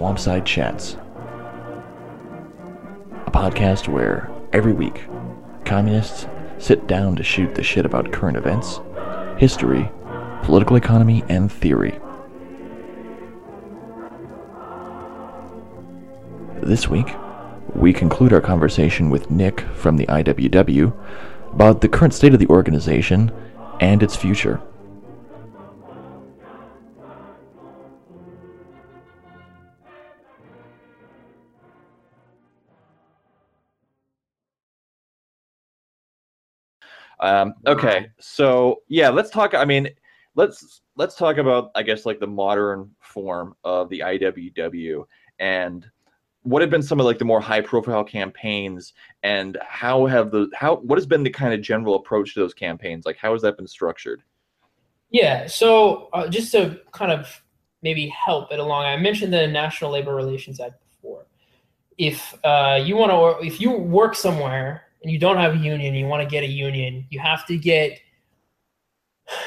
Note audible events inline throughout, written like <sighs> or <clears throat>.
Swampside Chats, a podcast where every week communists sit down to shoot the shit about current events, history, political economy, and theory. This week, we conclude our conversation with Nick from the IWW about the current state of the organization and its future. Um, okay, so yeah, let's talk. I mean, let's let's talk about I guess like the modern form of the IWW and what have been some of like the more high profile campaigns and how have the how what has been the kind of general approach to those campaigns like how has that been structured yeah so uh, just to kind of maybe help it along i mentioned the national labor relations act before if uh, you want to if you work somewhere and you don't have a union you want to get a union you have to get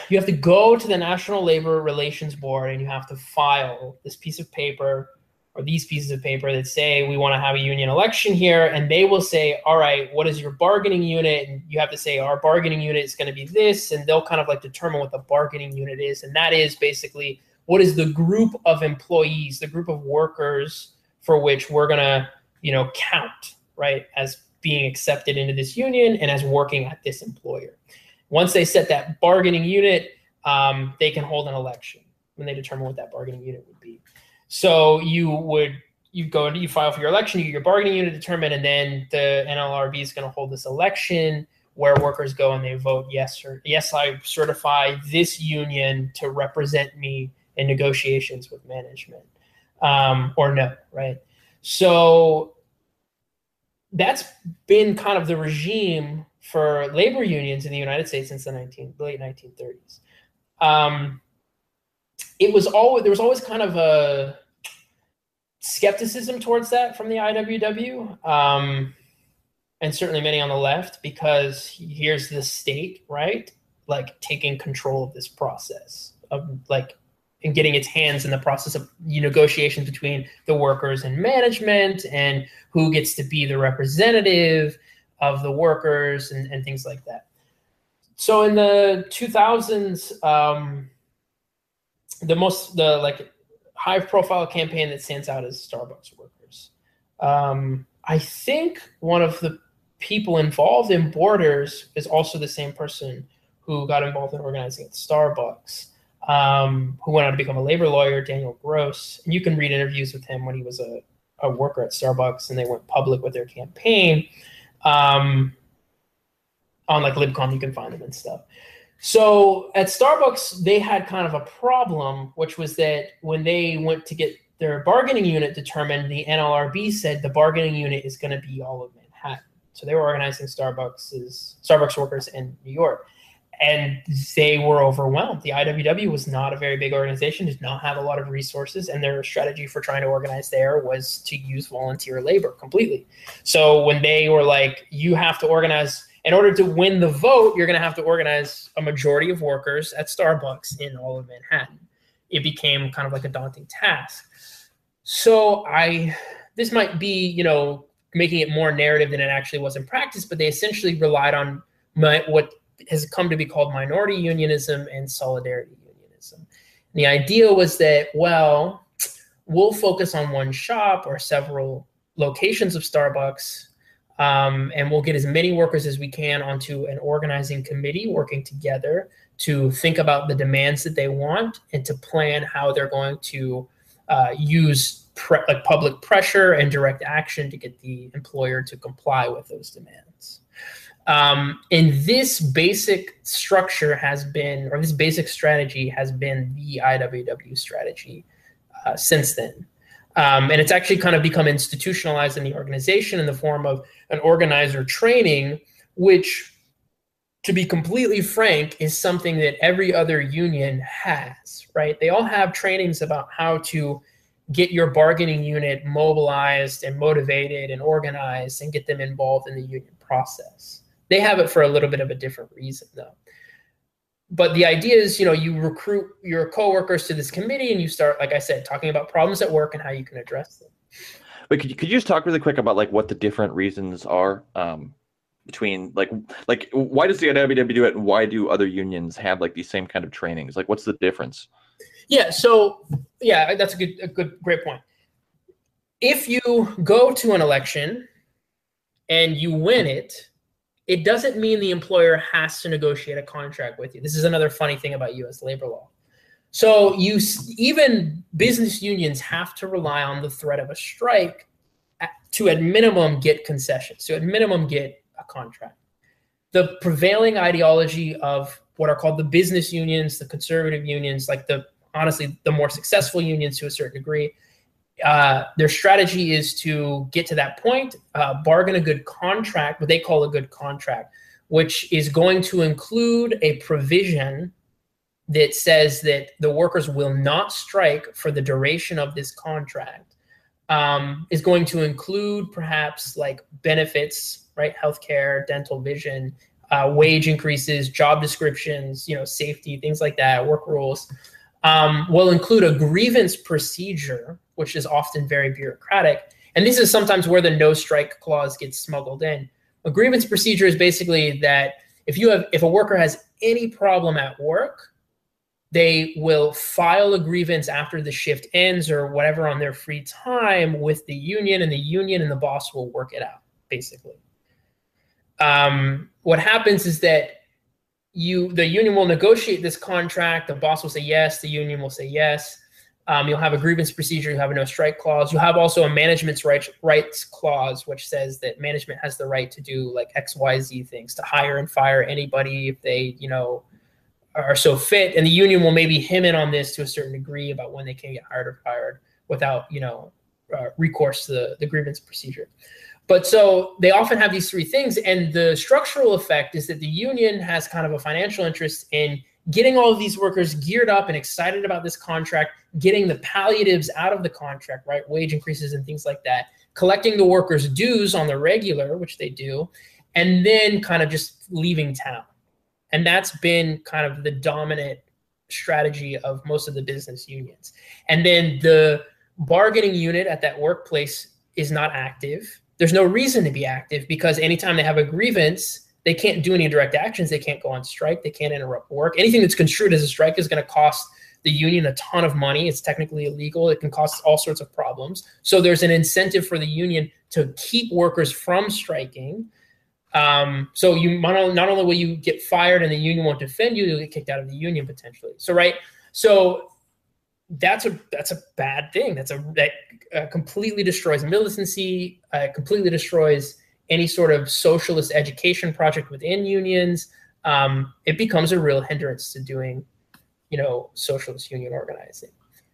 you have to go to the national labor relations board and you have to file this piece of paper or these pieces of paper that say we want to have a union election here and they will say all right what is your bargaining unit? And you have to say our bargaining unit is going to be this and they'll kind of like determine what the bargaining unit is and that is basically what is the group of employees the group of workers for which we're going to you know count right as being accepted into this union and as working at this employer once they set that bargaining unit um, they can hold an election when they determine what that bargaining unit would be so you would you go and you file for your election, you get your bargaining unit determined, and then the NLRB is going to hold this election where workers go and they vote yes or yes, I certify this union to represent me in negotiations with management, um, or no, right? So that's been kind of the regime for labor unions in the United States since the 19, late 1930s. Um, it was always there was always kind of a skepticism towards that from the IWW, um, and certainly many on the left, because here's the state, right, like taking control of this process of like and getting its hands in the process of negotiations between the workers and management and who gets to be the representative of the workers and, and things like that. So in the 2000s, um, the most the like high profile campaign that stands out is Starbucks workers. Um, I think one of the people involved in Borders is also the same person who got involved in organizing at Starbucks, um, who went on to become a labor lawyer, Daniel Gross. And you can read interviews with him when he was a, a worker at Starbucks and they went public with their campaign. Um, on like libcom you can find them and stuff so at Starbucks, they had kind of a problem, which was that when they went to get their bargaining unit determined, the NLRB said the bargaining unit is going to be all of Manhattan. So they were organizing Starbucks Starbucks workers in New York, and they were overwhelmed. The IWW was not a very big organization; did not have a lot of resources, and their strategy for trying to organize there was to use volunteer labor completely. So when they were like, "You have to organize." in order to win the vote, you're going to have to organize a majority of workers at Starbucks in all of Manhattan. It became kind of like a daunting task. So I, this might be, you know, making it more narrative than it actually was in practice, but they essentially relied on my, what has come to be called minority unionism and solidarity unionism. And the idea was that, well, we'll focus on one shop or several locations of Starbucks um, and we'll get as many workers as we can onto an organizing committee working together to think about the demands that they want and to plan how they're going to uh, use pre- like public pressure and direct action to get the employer to comply with those demands. Um, and this basic structure has been, or this basic strategy has been the IWW strategy uh, since then. Um, and it's actually kind of become institutionalized in the organization in the form of an organizer training, which, to be completely frank, is something that every other union has, right? They all have trainings about how to get your bargaining unit mobilized and motivated and organized and get them involved in the union process. They have it for a little bit of a different reason, though. but the idea is, you know, you recruit your coworkers to this committee and you start, like I said, talking about problems at work and how you can address them. But could you, could you just talk really quick about like what the different reasons are um, between like like why does the IWW do it and why do other unions have like these same kind of trainings? Like what's the difference? Yeah, so yeah, that's a good a good great point. If you go to an election and you win it, it doesn't mean the employer has to negotiate a contract with you. This is another funny thing about US labor law. So you even business unions have to rely on the threat of a strike to at minimum get concessions, to at minimum get a contract. The prevailing ideology of what are called the business unions, the conservative unions, like the honestly the more successful unions to a certain degree, uh, their strategy is to get to that point, uh, bargain a good contract, what they call a good contract, which is going to include a provision that says that the workers will not strike for the duration of this contract. Um, is going to include perhaps like benefits, right? Healthcare, dental, vision, uh, wage increases, job descriptions, you know, safety, things like that, work rules. Um, will include a grievance procedure which is often very bureaucratic. And this is sometimes where the no strike clause gets smuggled in. A grievance procedure is basically that if you have if a worker has any problem at work, they will file a grievance after the shift ends or whatever on their free time with the union, and the union and the boss will work it out, basically. Um, what happens is that you the union will negotiate this contract, the boss will say yes, the union will say yes um, you'll have a grievance procedure. You have a no strike clause. You have also a management's rights, clause, which says that management has the right to do like X, Y, Z things to hire and fire anybody if they, you know, are so fit. And the union will maybe him in on this to a certain degree about when they can get hired or fired without, you know, uh, recourse to the, the grievance procedure. But so they often have these three things. And the structural effect is that the union has kind of a financial interest in getting all of these workers geared up and excited about this contract, getting the palliatives out of the contract, right? Wage increases and things like that, collecting the workers' dues on the regular, which they do, and then kind of just leaving town. And that's been kind of the dominant strategy of most of the business unions. And then the bargaining unit at that workplace is not active. There's no reason to be active because anytime they have a grievance, they can't do any direct actions. They can't go on strike. They can't interrupt work. Anything that's construed as a strike is going to cost the union a ton of money. It's technically illegal. It can cost all sorts of problems. So there's an incentive for the union to keep workers from striking. Um, so you not only will you get fired and the union won't defend you, you'll get kicked out of the union potentially. So right. So that's a that's a bad thing. That's a that uh, completely destroys militancy. Uh, completely destroys any sort of socialist education project within unions, um, it becomes a real hindrance to doing, you know, socialist union organizing.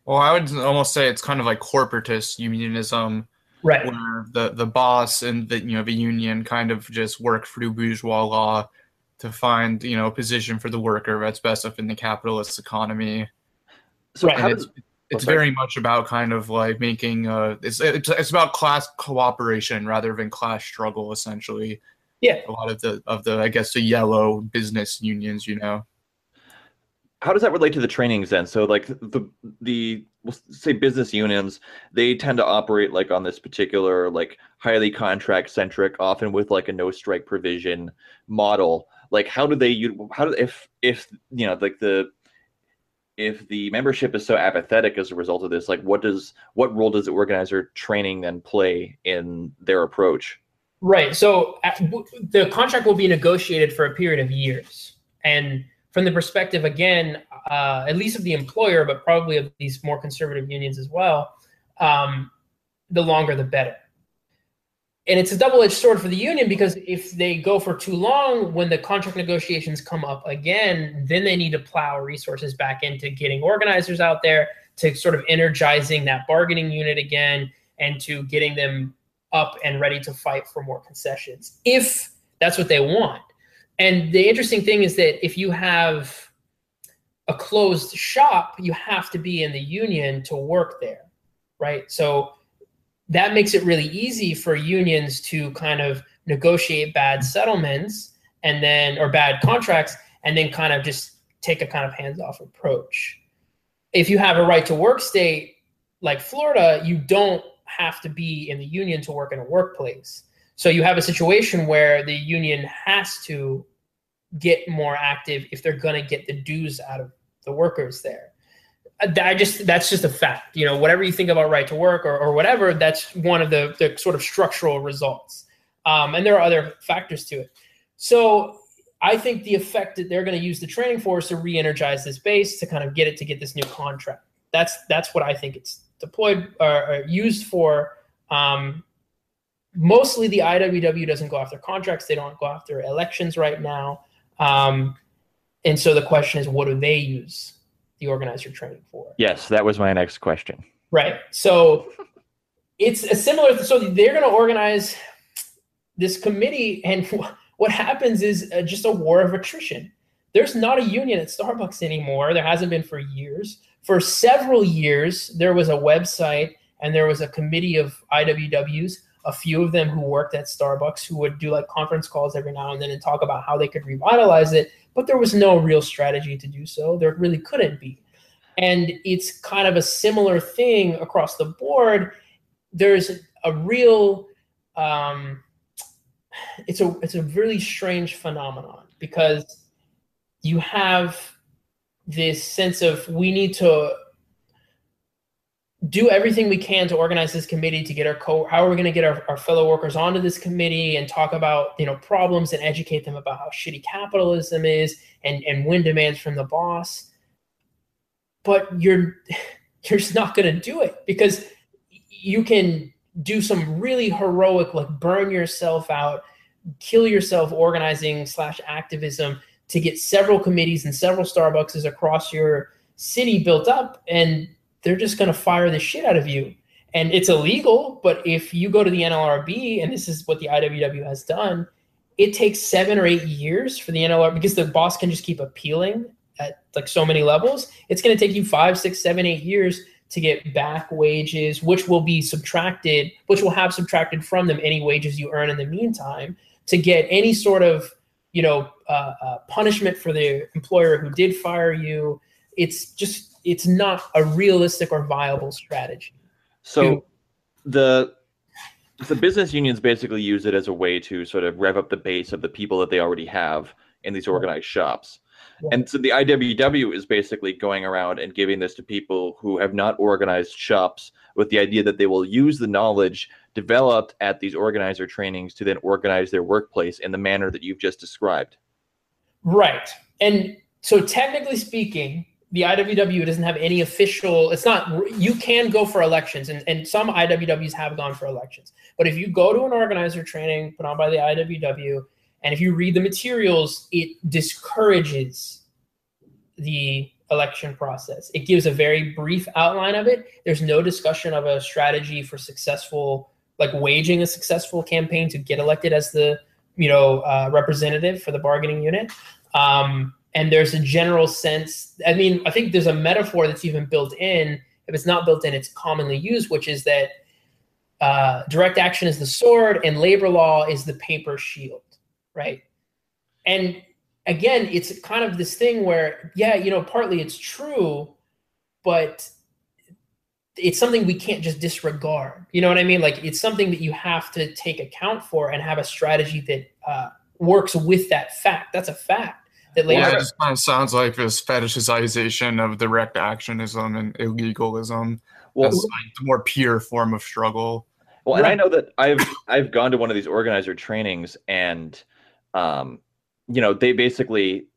Well, I would almost say it's kind of like corporatist unionism, right? Where the the boss and the you know the union kind of just work through bourgeois law to find you know a position for the worker that's best up in the capitalist economy. So right. it's, it's okay. very much about kind of like making uh it's, it's it's about class cooperation rather than class struggle essentially yeah a lot of the of the i guess the yellow business unions you know how does that relate to the trainings then so like the the we'll say business unions they tend to operate like on this particular like highly contract centric often with like a no strike provision model like how do they you how do if if you know like the if the membership is so apathetic as a result of this, like what does what role does the organizer training then play in their approach? Right. So the contract will be negotiated for a period of years, and from the perspective again, uh, at least of the employer, but probably of these more conservative unions as well, um, the longer the better and it's a double-edged sword for the union because if they go for too long when the contract negotiations come up again then they need to plow resources back into getting organizers out there to sort of energizing that bargaining unit again and to getting them up and ready to fight for more concessions if that's what they want. And the interesting thing is that if you have a closed shop you have to be in the union to work there right? So that makes it really easy for unions to kind of negotiate bad settlements and then or bad contracts and then kind of just take a kind of hands-off approach. If you have a right to work state like Florida, you don't have to be in the union to work in a workplace. So you have a situation where the union has to get more active if they're going to get the dues out of the workers there. I just that's just a fact. You know, whatever you think about right to work or, or whatever, that's one of the, the sort of structural results. Um, and there are other factors to it. So I think the effect that they're going to use the training force to re-energize this base to kind of get it to get this new contract. That's that's what I think it's deployed or, or used for. Um, mostly the IWW doesn't go after contracts. They don't go after elections right now. Um, and so the question is, what do they use the organizer training for? Yes, that was my next question. Right. So it's a similar. So they're going to organize this committee, and what happens is uh, just a war of attrition. There's not a union at Starbucks anymore. There hasn't been for years. For several years, there was a website and there was a committee of IWWs a few of them who worked at Starbucks who would do like conference calls every now and then and talk about how they could revitalize it, but there was no real strategy to do so. There really couldn't be. And it's kind of a similar thing across the board. There's a real um, it's a it's a really strange phenomenon because you have this sense of we need to do everything we can to organize this committee to get our co how are we going to get our, our fellow workers onto this committee and talk about you know problems and educate them about how shitty capitalism is and and win demands from the boss. But you're <laughs> you're just not going to do it because you can do some really heroic like burn yourself out kill yourself organizing slash activism to get several committees and several starbucks across your city built up and they're just going to fire the shit out of you. And it's illegal, but if you go to the NLRB, and this is what the IWW has done, it takes seven or eight years for the NLR because the boss can just keep appealing at like so many levels. It's going to take you five, six, seven, eight years to get back wages, which will be subtracted, which will have subtracted from them any wages you earn in the meantime to get any sort of you know uh, uh, punishment for the employer who did fire you. It's just it's not a realistic or viable strategy. So the the business unions basically use it as a way to sort of rev up the base of the people that they already have in these organized shops. Yeah. And so the IWW is basically going around and giving this to people who have not organized shops with the idea that they will use the knowledge developed at these organizer trainings to then organize their workplace in the manner that you've just described. Right. And so technically speaking, the IWW doesn't have any official. It's not. You can go for elections, and, and some IWWs have gone for elections. But if you go to an organizer training put on by the IWW, and if you read the materials, it discourages the election process. It gives a very brief outline of it. There's no discussion of a strategy for successful, like waging a successful campaign to get elected as the you know uh, representative for the bargaining unit. Um, and there's a general sense i mean i think there's a metaphor that's even built in if it's not built in it's commonly used which is that uh, direct action is the sword and labor law is the paper shield right? And again it's kind of this thing where yeah you know partly it's true but it's something we can't just disregard. You know what i mean? Like it's something that you have to take account for and have a strategy that uh, works with that fact. That's a fact that later. Yeah, it just kind of sounds like this fetishization of direct actionism and illegalism well, as like the more pure form of struggle. Well, and I know that I've I've gone to one of these organizer trainings, and um, you know, they basically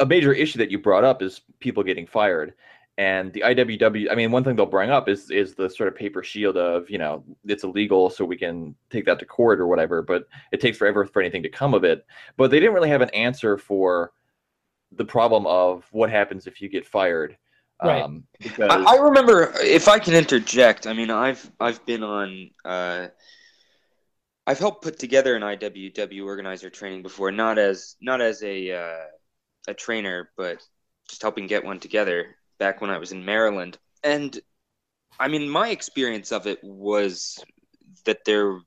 a major issue that you brought up is people getting fired. And the IWW, I mean, one thing they'll bring up is is the sort of paper shield of, you know, it's illegal, so we can take that to court or whatever. But it takes forever for anything to come of it. But they didn't really have an answer for the problem of what happens if you get fired. Right. Um, because... I, I, remember, if I can interject, I mean, I've I've been on, uh, I've helped put together an IWW organizer training before, not as not as a uh, a trainer, but just helping get one together back when I was in Maryland. And I mean, my experience of it was that there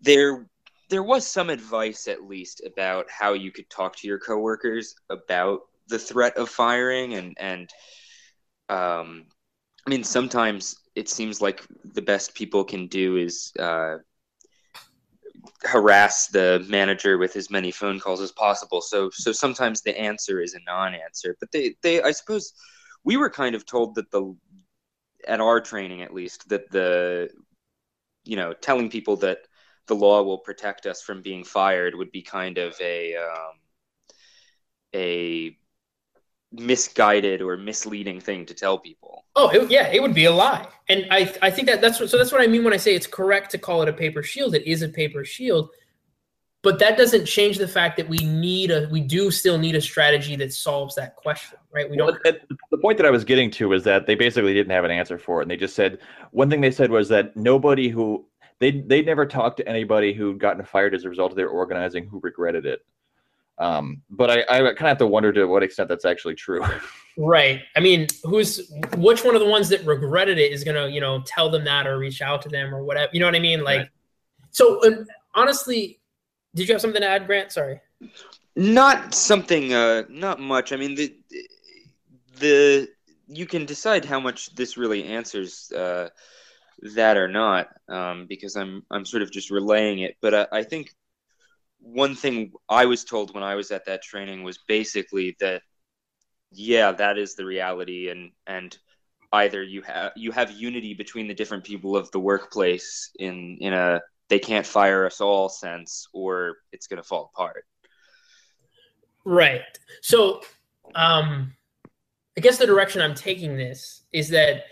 there there was some advice at least about how you could talk to your coworkers about the threat of firing and and um, I mean sometimes it seems like the best people can do is uh, harass the manager with as many phone calls as possible. So so sometimes the answer is a non-answer. But they they I suppose we were kind of told that the at our training at least that the you know telling people that the law will protect us from being fired would be kind of a um, a misguided or misleading thing to tell people. Oh, it, yeah, it would be a lie, and I I think that that's what, so that's what I mean when I say it's correct to call it a paper shield. It is a paper shield, but that doesn't change the fact that we need a we do still need a strategy that solves that question, right? We don't. Well, the point that I was getting to was that they basically didn't have an answer for it, and they just said one thing they said was that nobody who they they never talked to anybody who'd gotten fired as a result of their organizing who regretted it. Um, but I, I kind of have to wonder to what extent that's actually true. right. I mean, who's which one of the ones that regretted it is gonna, you know, tell them that or reach out to them or whatever. You know what I mean? Like, right. so uh, honestly, did you have something to add, Grant? Sorry. Not something. Uh, not much. I mean, the the you can decide how much this really answers uh, that or not, um, because I'm I'm sort of just relaying it. But I, I think one thing I was told when I was at that training was basically that yeah, that is the reality and and either you have you have unity between the different people of the workplace in in a they can't fire us all sense or it's going to fall apart. Right. So um I guess the direction I'm taking this is that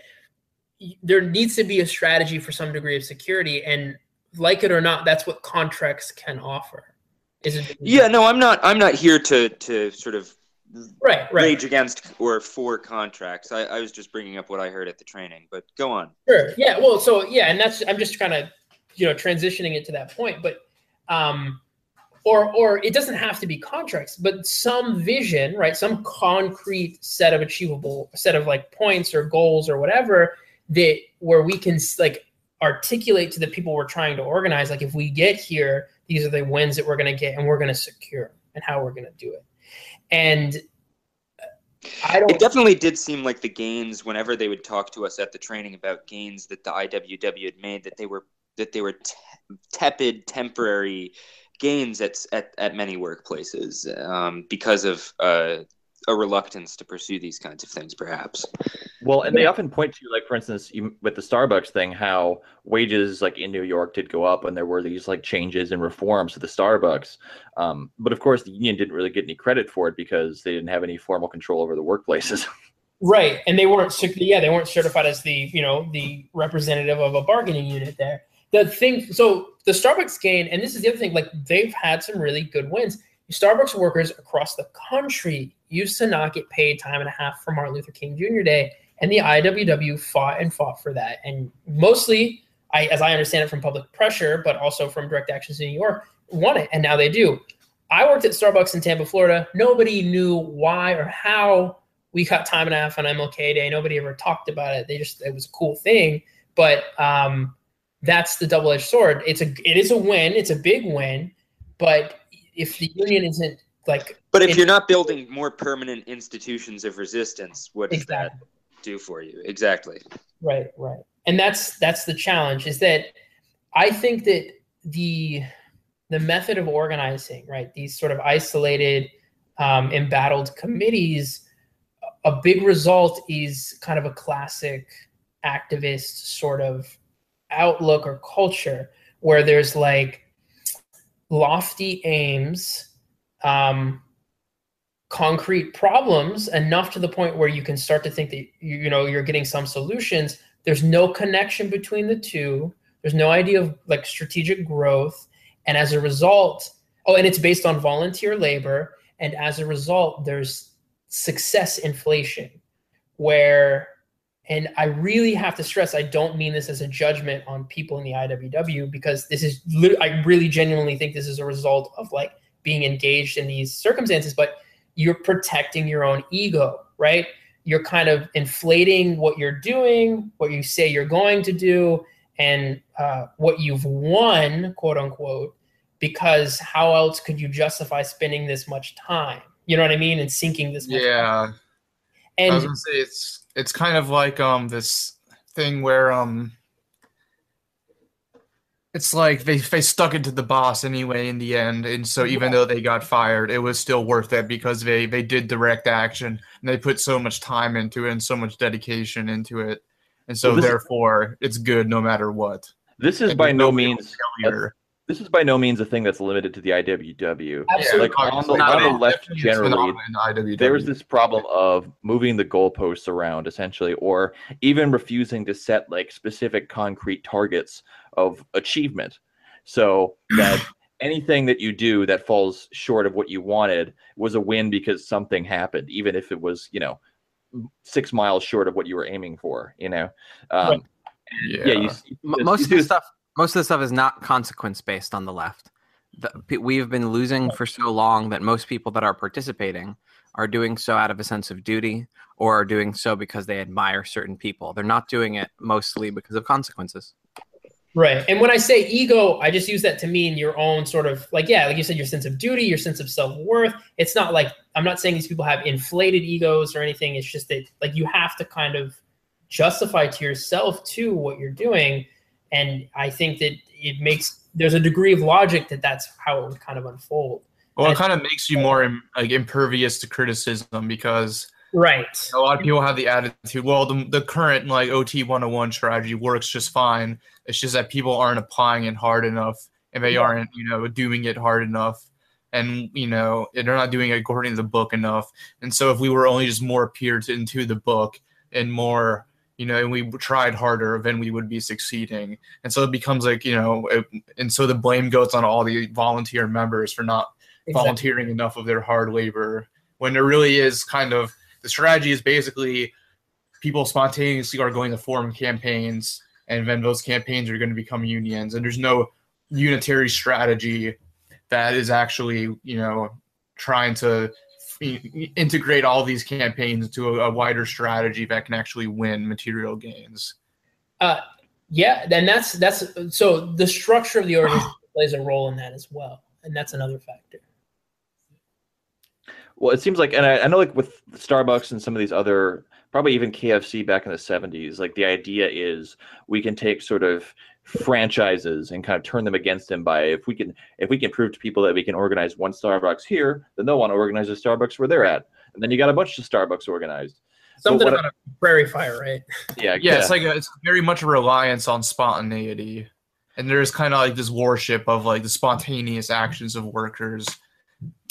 there needs to be a strategy for some degree of security and like it or not that's what contracts can offer isn't yeah no i'm not i'm not here to to sort of right, right. rage against or for contracts I, I was just bringing up what i heard at the training but go on sure yeah well so yeah and that's i'm just kind of you know transitioning it to that point but um or or it doesn't have to be contracts but some vision right some concrete set of achievable set of like points or goals or whatever that where we can like articulate to the people we're trying to organize like if we get here these are the wins that we're going to get and we're going to secure and how we're going to do it. And I don't, it definitely did seem like the gains whenever they would talk to us at the training about gains that the IWW had made that they were that they were te- tepid temporary gains at, at, at many workplaces um, because of uh, a reluctance to pursue these kinds of things, perhaps. Well, and they often point to, like, for instance, with the Starbucks thing, how wages, like in New York, did go up, and there were these like changes and reforms to the Starbucks. Um, but of course, the union didn't really get any credit for it because they didn't have any formal control over the workplaces. <laughs> Right, and they weren't, yeah, they weren't certified as the, you know, the representative of a bargaining unit there. The thing, so the Starbucks gain, and this is the other thing, like they've had some really good wins. Starbucks workers across the country used to not get paid time and a half for Martin Luther King Jr. Day, and the IWW fought and fought for that. And mostly, I, as I understand it from public pressure, but also from direct actions in New York, won it, and now they do. I worked at Starbucks in Tampa, Florida. Nobody knew why or how we cut time and a half on MLK Day. Nobody ever talked about it. They just it was a cool thing, but um, that's the double edged sword. It's a it is a win. It's a big win, but if the union isn't like but if you're not building more permanent institutions of resistance what does exactly. that do for you exactly right right and that's that's the challenge is that i think that the the method of organizing right these sort of isolated um, embattled committees a big result is kind of a classic activist sort of outlook or culture where there's like lofty aims, um, concrete problems enough to the point where you can start to think that you, you know you're getting some solutions. There's no connection between the two. There's no idea of like strategic growth, and as a result, oh, and it's based on volunteer labor, and as a result, there's success inflation, where and I really have to stress, I don't mean this as a judgment on people in the IWW because this is, I really genuinely think this is a result of like being engaged in these circumstances, but you're protecting your own ego, right? You're kind of inflating what you're doing, what you say you're going to do, and uh, what you've won, quote unquote, because how else could you justify spending this much time, You know what I mean? And sinking this. yeah. And I was gonna say it's it's kind of like um this thing where um it's like they they stuck it to the boss anyway in the end, and so even yeah. though they got fired, it was still worth it because they they did direct action and they put so much time into it and so much dedication into it, and so well, therefore it's good no matter what. This is and by no means this is by no means a thing that's limited to the IWW. Absolutely. Like on the, on the left generally, there's this problem of moving the goalposts around essentially, or even refusing to set like specific concrete targets of achievement. So <clears throat> that anything that you do that falls short of what you wanted was a win because something happened, even if it was, you know, six miles short of what you were aiming for, you know? Um, yeah. yeah you, most you of the stuff most of the stuff is not consequence based on the left. The, we've been losing for so long that most people that are participating are doing so out of a sense of duty or are doing so because they admire certain people. They're not doing it mostly because of consequences. Right. And when I say ego, I just use that to mean your own sort of like, yeah, like you said, your sense of duty, your sense of self worth. It's not like, I'm not saying these people have inflated egos or anything. It's just that, like, you have to kind of justify to yourself, too, what you're doing and I think that it makes there's a degree of logic that that's how it would kind of unfold. Well, it kind of makes you more like impervious to criticism because right a lot of people have the attitude, well, the, the current like OT 101 strategy works just fine. It's just that people aren't applying it hard enough and they yeah. aren't, you know, doing it hard enough. And you know they're not doing it according to the book enough. And so, if we were only just more appeared into the book and more you know, and we tried harder, then we would be succeeding. And so it becomes like, you know, it, and so the blame goes on all the volunteer members for not exactly. volunteering enough of their hard labor when there really is kind of the strategy is basically people spontaneously are going to form campaigns and then those campaigns are going to become unions and there's no unitary strategy that is actually you know trying to <laughs> integrate all these campaigns into a, a, wider strategy that can actually win material gains. Uh, yeah, and that's that's so the structure of the organization <sighs> plays a role in that as well, and that's another factor. Well, it seems like, and I, I know, like with Starbucks and some of these other, probably even KFC back in the '70s, like the idea is we can take sort of franchises and kind of turn them against him by if we can if we can prove to people that we can organize one Starbucks here, then they'll want to organize a Starbucks where they're at, and then you got a bunch of Starbucks organized. Something about I, a prairie fire, right? Yeah, yeah. yeah. It's like a, it's very much a reliance on spontaneity, and there's kind of like this worship of like the spontaneous actions of workers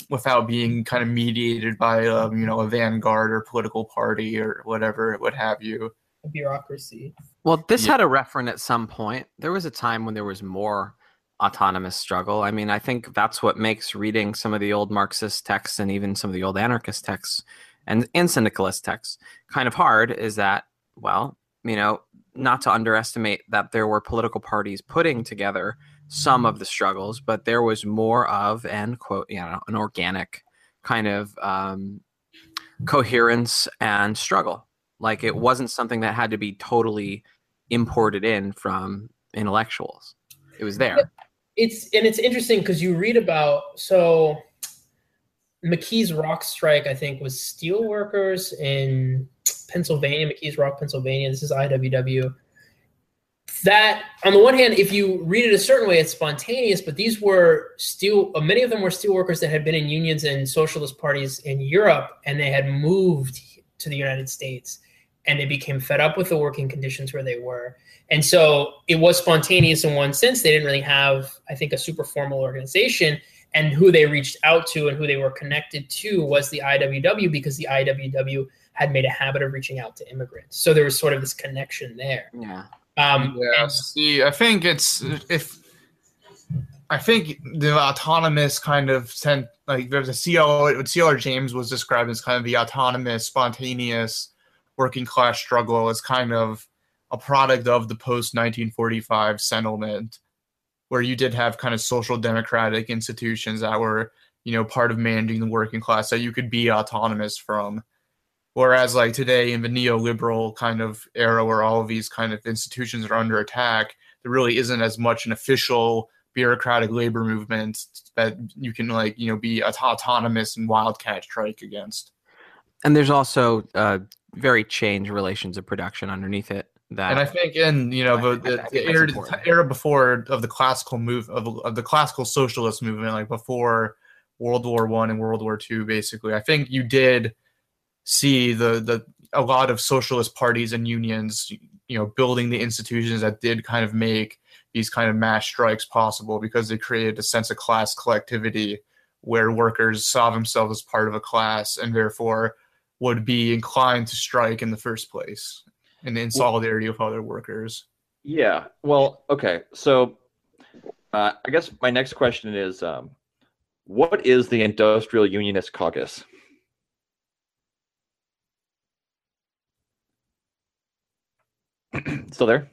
without being kind of mediated by um, you know a vanguard or political party or whatever what have you A bureaucracy. Well, this yeah. had a referent at some point. There was a time when there was more autonomous struggle. I mean, I think that's what makes reading some of the old Marxist texts and even some of the old anarchist texts and, and syndicalist texts kind of hard is that, well, you know, not to underestimate that there were political parties putting together some of the struggles, but there was more of an quote, you know, an organic kind of um, coherence and struggle like it wasn't something that had to be totally imported in from intellectuals. It was there. It's and it's interesting because you read about so McKees Rock strike, I think, was steel workers in Pennsylvania, McKees Rock, Pennsylvania. This is IWW. That, on the one hand, if you read it a certain way, it's spontaneous, but these were steel, many of them were steel workers that had been in unions and socialist parties in Europe, and they had moved to the United States and they became fed up with the working conditions where they were. And so it was spontaneous in one sense. They didn't really have, I think, a super formal organization. And who they reached out to and who they were connected to was the IWW because the IWW had made a habit of reaching out to immigrants. So there was sort of this connection there. Yeah. Um, yeah. And- see, I think it's if I think the autonomous kind of sent like there's a CL CLR James was described as kind of the autonomous, spontaneous working class struggle is kind of a product of the post 1945 settlement where you did have kind of social democratic institutions that were you know part of managing the working class that you could be autonomous from whereas like today in the neoliberal kind of era where all of these kind of institutions are under attack there really isn't as much an official bureaucratic labor movement that you can like you know be autonomous and wildcat strike against. And there's also uh, very changed relations of production underneath it. That and I think in you know the, the, the era, era before of the classical move of, of the classical socialist movement, like before World War One and World War Two, basically, I think you did see the the a lot of socialist parties and unions, you know, building the institutions that did kind of make these kind of mass strikes possible because they created a sense of class collectivity where workers saw themselves as part of a class and therefore would be inclined to strike in the first place and in solidarity with other workers. Yeah. Well, okay. So uh, I guess my next question is um, what is the Industrial Unionist Caucus? <clears throat> Still there?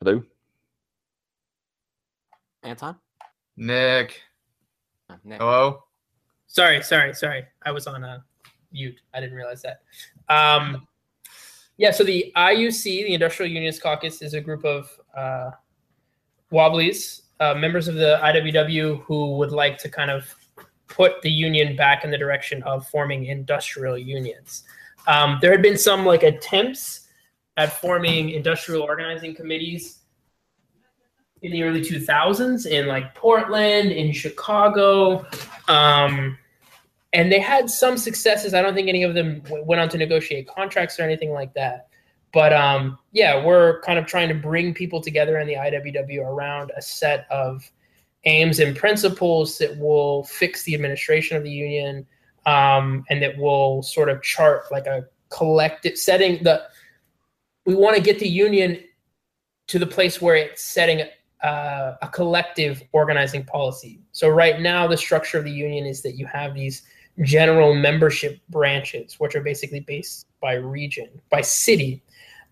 Hello? Anton? Nick. Uh, Nick. Hello? Sorry, sorry, sorry. I was on a mute. I didn't realize that. Um, yeah, so the IUC, the Industrial Unionist Caucus, is a group of uh, wobblies, uh, members of the IWW who would like to kind of put the union back in the direction of forming industrial unions. Um, there had been some like attempts at forming industrial organizing committees in the early 2000s in like Portland, in Chicago. Um, and they had some successes. I don't think any of them w- went on to negotiate contracts or anything like that. But um, yeah, we're kind of trying to bring people together in the IWW around a set of aims and principles that will fix the administration of the union um, and that will sort of chart like a collective setting the we want to get the union to the place where it's setting uh, a collective organizing policy. So right now, the structure of the union is that you have these general membership branches, which are basically based by region, by city,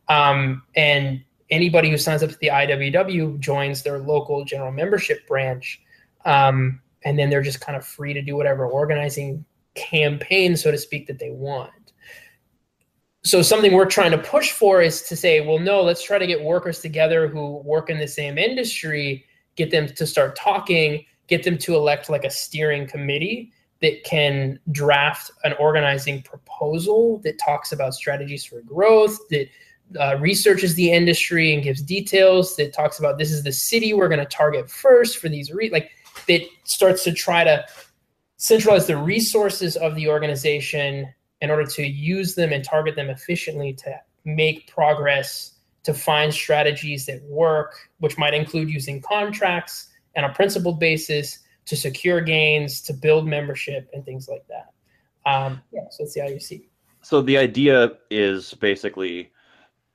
um, and anybody who signs up to the IWW joins their local general membership branch, um, and then they're just kind of free to do whatever organizing campaign, so to speak, that they want so something we're trying to push for is to say well no let's try to get workers together who work in the same industry get them to start talking get them to elect like a steering committee that can draft an organizing proposal that talks about strategies for growth that uh, researches the industry and gives details that talks about this is the city we're going to target first for these re- like that starts to try to centralize the resources of the organization in order to use them and target them efficiently to make progress to find strategies that work, which might include using contracts and a principled basis to secure gains, to build membership, and things like that. Um, yeah, so that's the IUC. So the idea is basically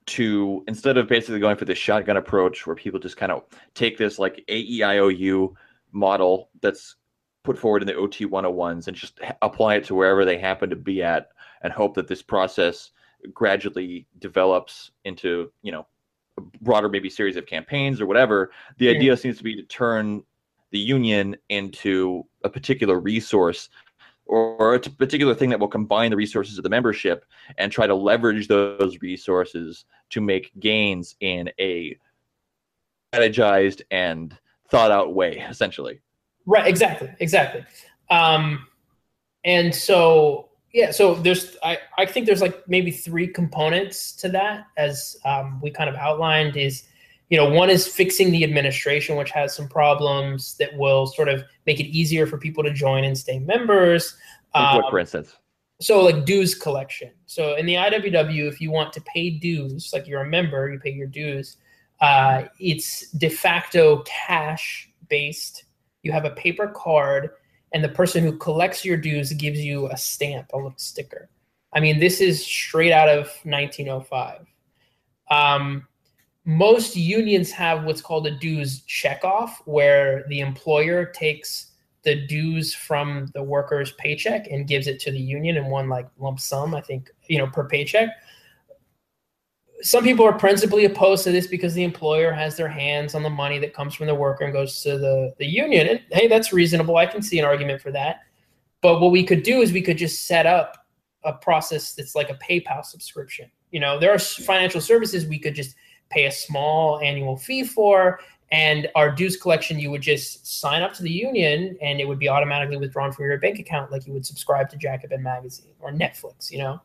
to instead of basically going for this shotgun approach where people just kind of take this like AEIOU model that's put forward in the OT 101s and just apply it to wherever they happen to be at and hope that this process gradually develops into, you know, a broader maybe series of campaigns or whatever. The yeah. idea seems to be to turn the union into a particular resource or a particular thing that will combine the resources of the membership and try to leverage those resources to make gains in a strategized and thought out way essentially Right. Exactly. Exactly. Um, and so yeah, so there's I I think there's like maybe three components to that as um, we kind of outlined is you know one is fixing the administration which has some problems that will sort of make it easier for people to join and stay members. What, for um, instance? So like dues collection. So in the IWW, if you want to pay dues, like you're a member, you pay your dues. Uh, it's de facto cash based you have a paper card, and the person who collects your dues gives you a stamp, a little sticker. I mean, this is straight out of 1905. Um, most unions have what's called a dues checkoff, where the employer takes the dues from the worker's paycheck and gives it to the union in one like lump sum. I think you know per paycheck some people are principally opposed to this because the employer has their hands on the money that comes from the worker and goes to the, the union. And hey, that's reasonable. I can see an argument for that. But what we could do is we could just set up a process that's like a PayPal subscription. You know, there are financial services we could just pay a small annual fee for. And our dues collection, you would just sign up to the union and it would be automatically withdrawn from your bank account, like you would subscribe to Jacobin Magazine or Netflix, you know?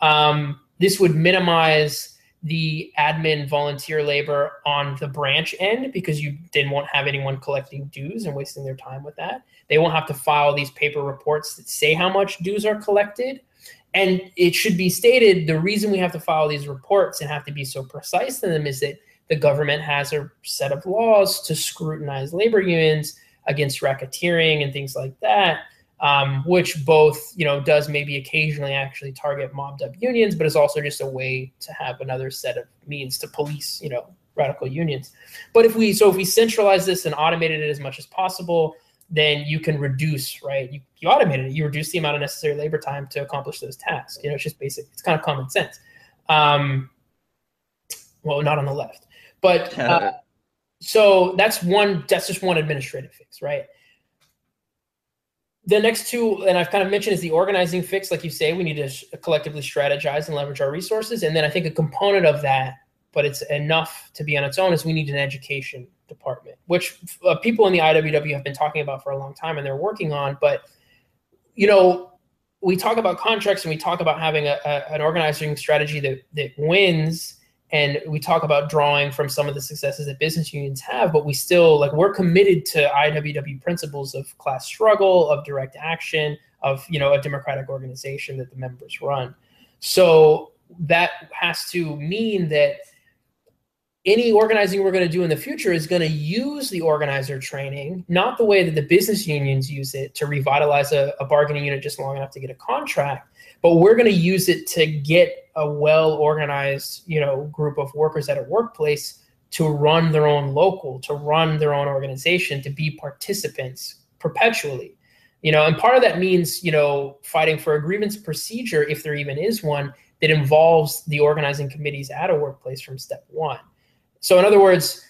Um, this would minimize the admin volunteer labor on the branch end because you didn't have anyone collecting dues and wasting their time with that. They won't have to file these paper reports that say how much dues are collected. And it should be stated the reason we have to file these reports and have to be so precise in them is that the government has a set of laws to scrutinize labor unions against racketeering and things like that um, which both you know does maybe occasionally actually target mobbed up unions, but is also just a way to have another set of means to police you know radical unions. But if we so if we centralize this and automated it as much as possible, then you can reduce right. You you automate it, you reduce the amount of necessary labor time to accomplish those tasks. You know, it's just basic. It's kind of common sense. Um, well, not on the left, but <laughs> uh, so that's one. That's just one administrative fix, right? The next two, and I've kind of mentioned, is the organizing fix. Like you say, we need to sh- collectively strategize and leverage our resources. And then I think a component of that, but it's enough to be on its own, is we need an education department, which uh, people in the IWW have been talking about for a long time and they're working on. But, you know, we talk about contracts and we talk about having a, a, an organizing strategy that, that wins and we talk about drawing from some of the successes that business unions have but we still like we're committed to iww principles of class struggle of direct action of you know a democratic organization that the members run. So that has to mean that any organizing we're going to do in the future is going to use the organizer training, not the way that the business unions use it to revitalize a, a bargaining unit just long enough to get a contract, but we're going to use it to get a well organized, you know, group of workers at a workplace to run their own local, to run their own organization, to be participants perpetually. You know, and part of that means, you know, fighting for a grievance procedure, if there even is one, that involves the organizing committees at a workplace from step one so in other words,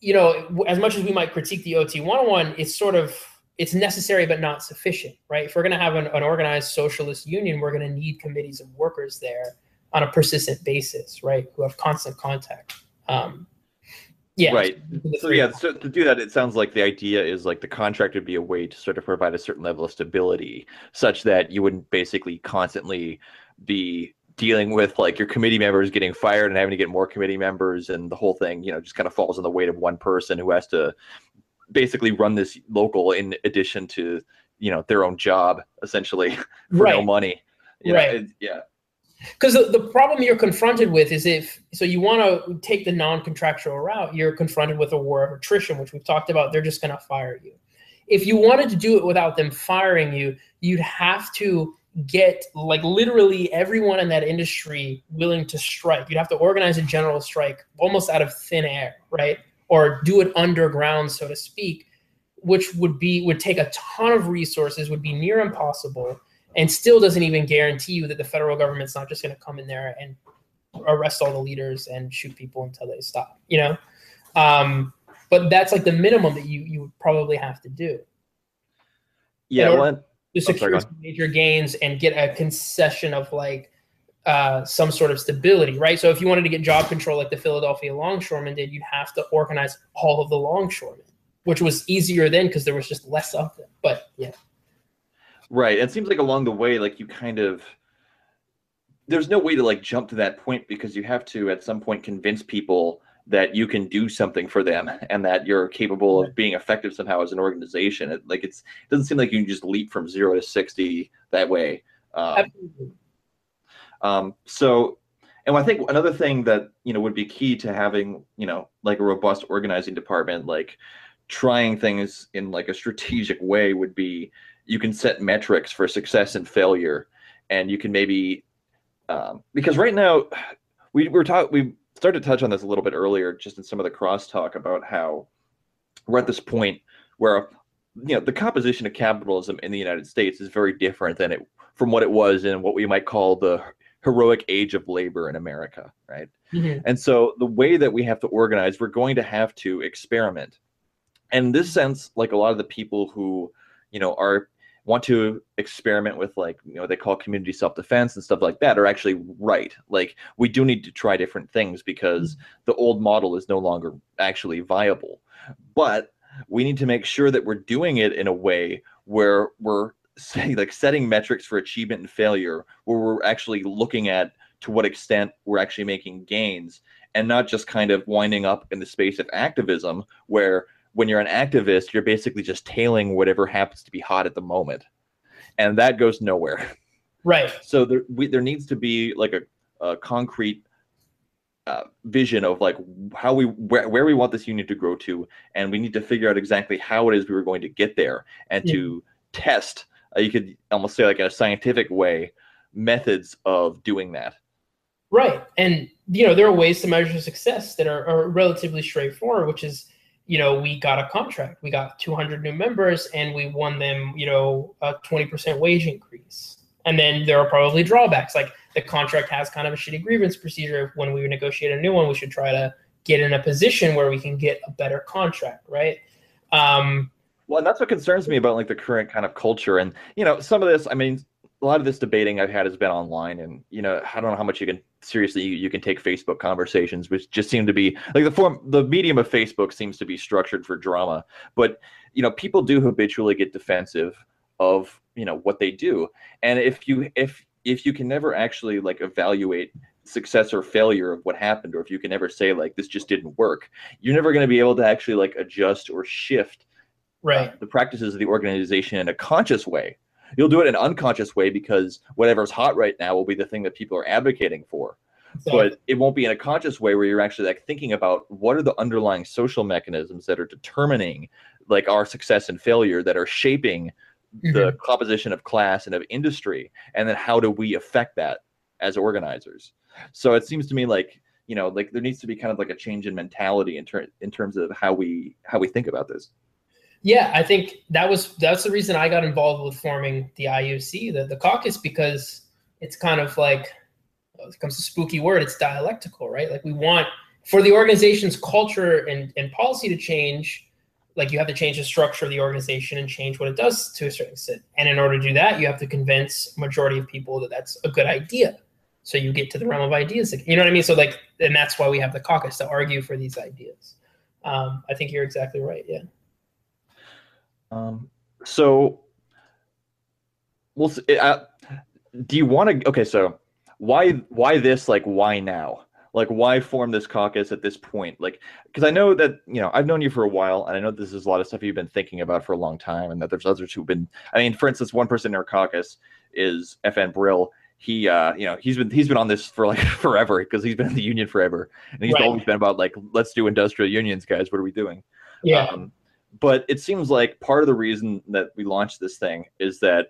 you know, as much as we might critique the OT 101, it's sort of it's necessary but not sufficient, right? If we're going to have an, an organized socialist union, we're going to need committees of workers there on a persistent basis, right? Who have constant contact. Um, yeah. Right. So yeah, so to do that, it sounds like the idea is like the contract would be a way to sort of provide a certain level of stability, such that you wouldn't basically constantly be dealing with like your committee members getting fired and having to get more committee members and the whole thing you know just kind of falls on the weight of one person who has to basically run this local in addition to you know their own job essentially <laughs> for right. no money you right know, it, yeah because the, the problem you're confronted with is if so you want to take the non-contractual route you're confronted with a war of attrition which we've talked about they're just going to fire you if you wanted to do it without them firing you you'd have to get like literally everyone in that industry willing to strike. You'd have to organize a general strike almost out of thin air, right? Or do it underground, so to speak, which would be would take a ton of resources, would be near impossible, and still doesn't even guarantee you that the federal government's not just going to come in there and arrest all the leaders and shoot people until they stop. You know, um, but that's like the minimum that you you would probably have to do. Yeah, well, to secure oh, some major gains and get a concession of like uh, some sort of stability, right? So if you wanted to get job control like the Philadelphia longshoremen did, you'd have to organize all of the longshoremen, which was easier then because there was just less of them. But yeah. Right. It seems like along the way, like you kind of there's no way to like jump to that point because you have to at some point convince people that you can do something for them <laughs> and that you're capable of being effective somehow as an organization. It, like it's it doesn't seem like you can just leap from zero to sixty that way. Um, Absolutely. Um, so, and I think another thing that you know would be key to having you know like a robust organizing department, like trying things in like a strategic way, would be you can set metrics for success and failure, and you can maybe um, because right now we we're talking we started to touch on this a little bit earlier, just in some of the crosstalk about how we're at this point where you know the composition of capitalism in the United States is very different than it from what it was in what we might call the heroic age of labor in America, right? Mm-hmm. And so the way that we have to organize, we're going to have to experiment. And in this sense, like a lot of the people who, you know, are want to experiment with like you know they call community self-defense and stuff like that are actually right like we do need to try different things because mm-hmm. the old model is no longer actually viable but we need to make sure that we're doing it in a way where we're say, like setting metrics for achievement and failure where we're actually looking at to what extent we're actually making gains and not just kind of winding up in the space of activism where when you're an activist you're basically just tailing whatever happens to be hot at the moment. And that goes nowhere. Right. <laughs> So there we, there needs to be like a, a concrete uh, vision of like how we where, where we want this union to grow to and we need to figure out exactly how it is we were going to get there and yeah. to test uh, you could almost say like a scientific way methods of doing that right and you know there are ways to measure success that are, are relatively straightforward which is you know we got a contract we got 200 new members and we won them you know a 20% wage increase and then there are probably drawbacks like the contract has kind of a shitty grievance procedure. When we negotiate a new one, we should try to get in a position where we can get a better contract, right? Um, well, and that's what concerns me about like the current kind of culture. And you know, some of this, I mean, a lot of this debating I've had has been online, and you know, I don't know how much you can seriously you, you can take Facebook conversations, which just seem to be like the form, the medium of Facebook seems to be structured for drama. But you know, people do habitually get defensive of you know what they do, and if you if if you can never actually like evaluate success or failure of what happened or if you can never say like this just didn't work you're never going to be able to actually like adjust or shift right. uh, the practices of the organization in a conscious way. You'll do it in an unconscious way because whatever's hot right now will be the thing that people are advocating for. Exactly. but it won't be in a conscious way where you're actually like thinking about what are the underlying social mechanisms that are determining like our success and failure that are shaping mm-hmm. the composition of class and of industry and then how do we affect that as organizers? So it seems to me like you know like there needs to be kind of like a change in mentality in, ter- in terms of how we how we think about this yeah i think that was that's the reason i got involved with forming the iuc the, the caucus because it's kind of like well, it comes a spooky word it's dialectical right like we want for the organization's culture and, and policy to change like you have to change the structure of the organization and change what it does to a certain extent. And in order to do that, you have to convince majority of people that that's a good idea. So you get to the realm of ideas. You know what I mean? So like, and that's why we have the caucus to argue for these ideas. Um, I think you're exactly right. Yeah. Um, so we'll see. Uh, do you want to? Okay, so why why this? Like, why now? like why form this caucus at this point like because i know that you know i've known you for a while and i know this is a lot of stuff you've been thinking about for a long time and that there's others who've been i mean for instance one person in our caucus is fn brill he uh you know he's been he's been on this for like <laughs> forever because he's been in the union forever and he's right. always been about like let's do industrial unions guys what are we doing yeah um, but it seems like part of the reason that we launched this thing is that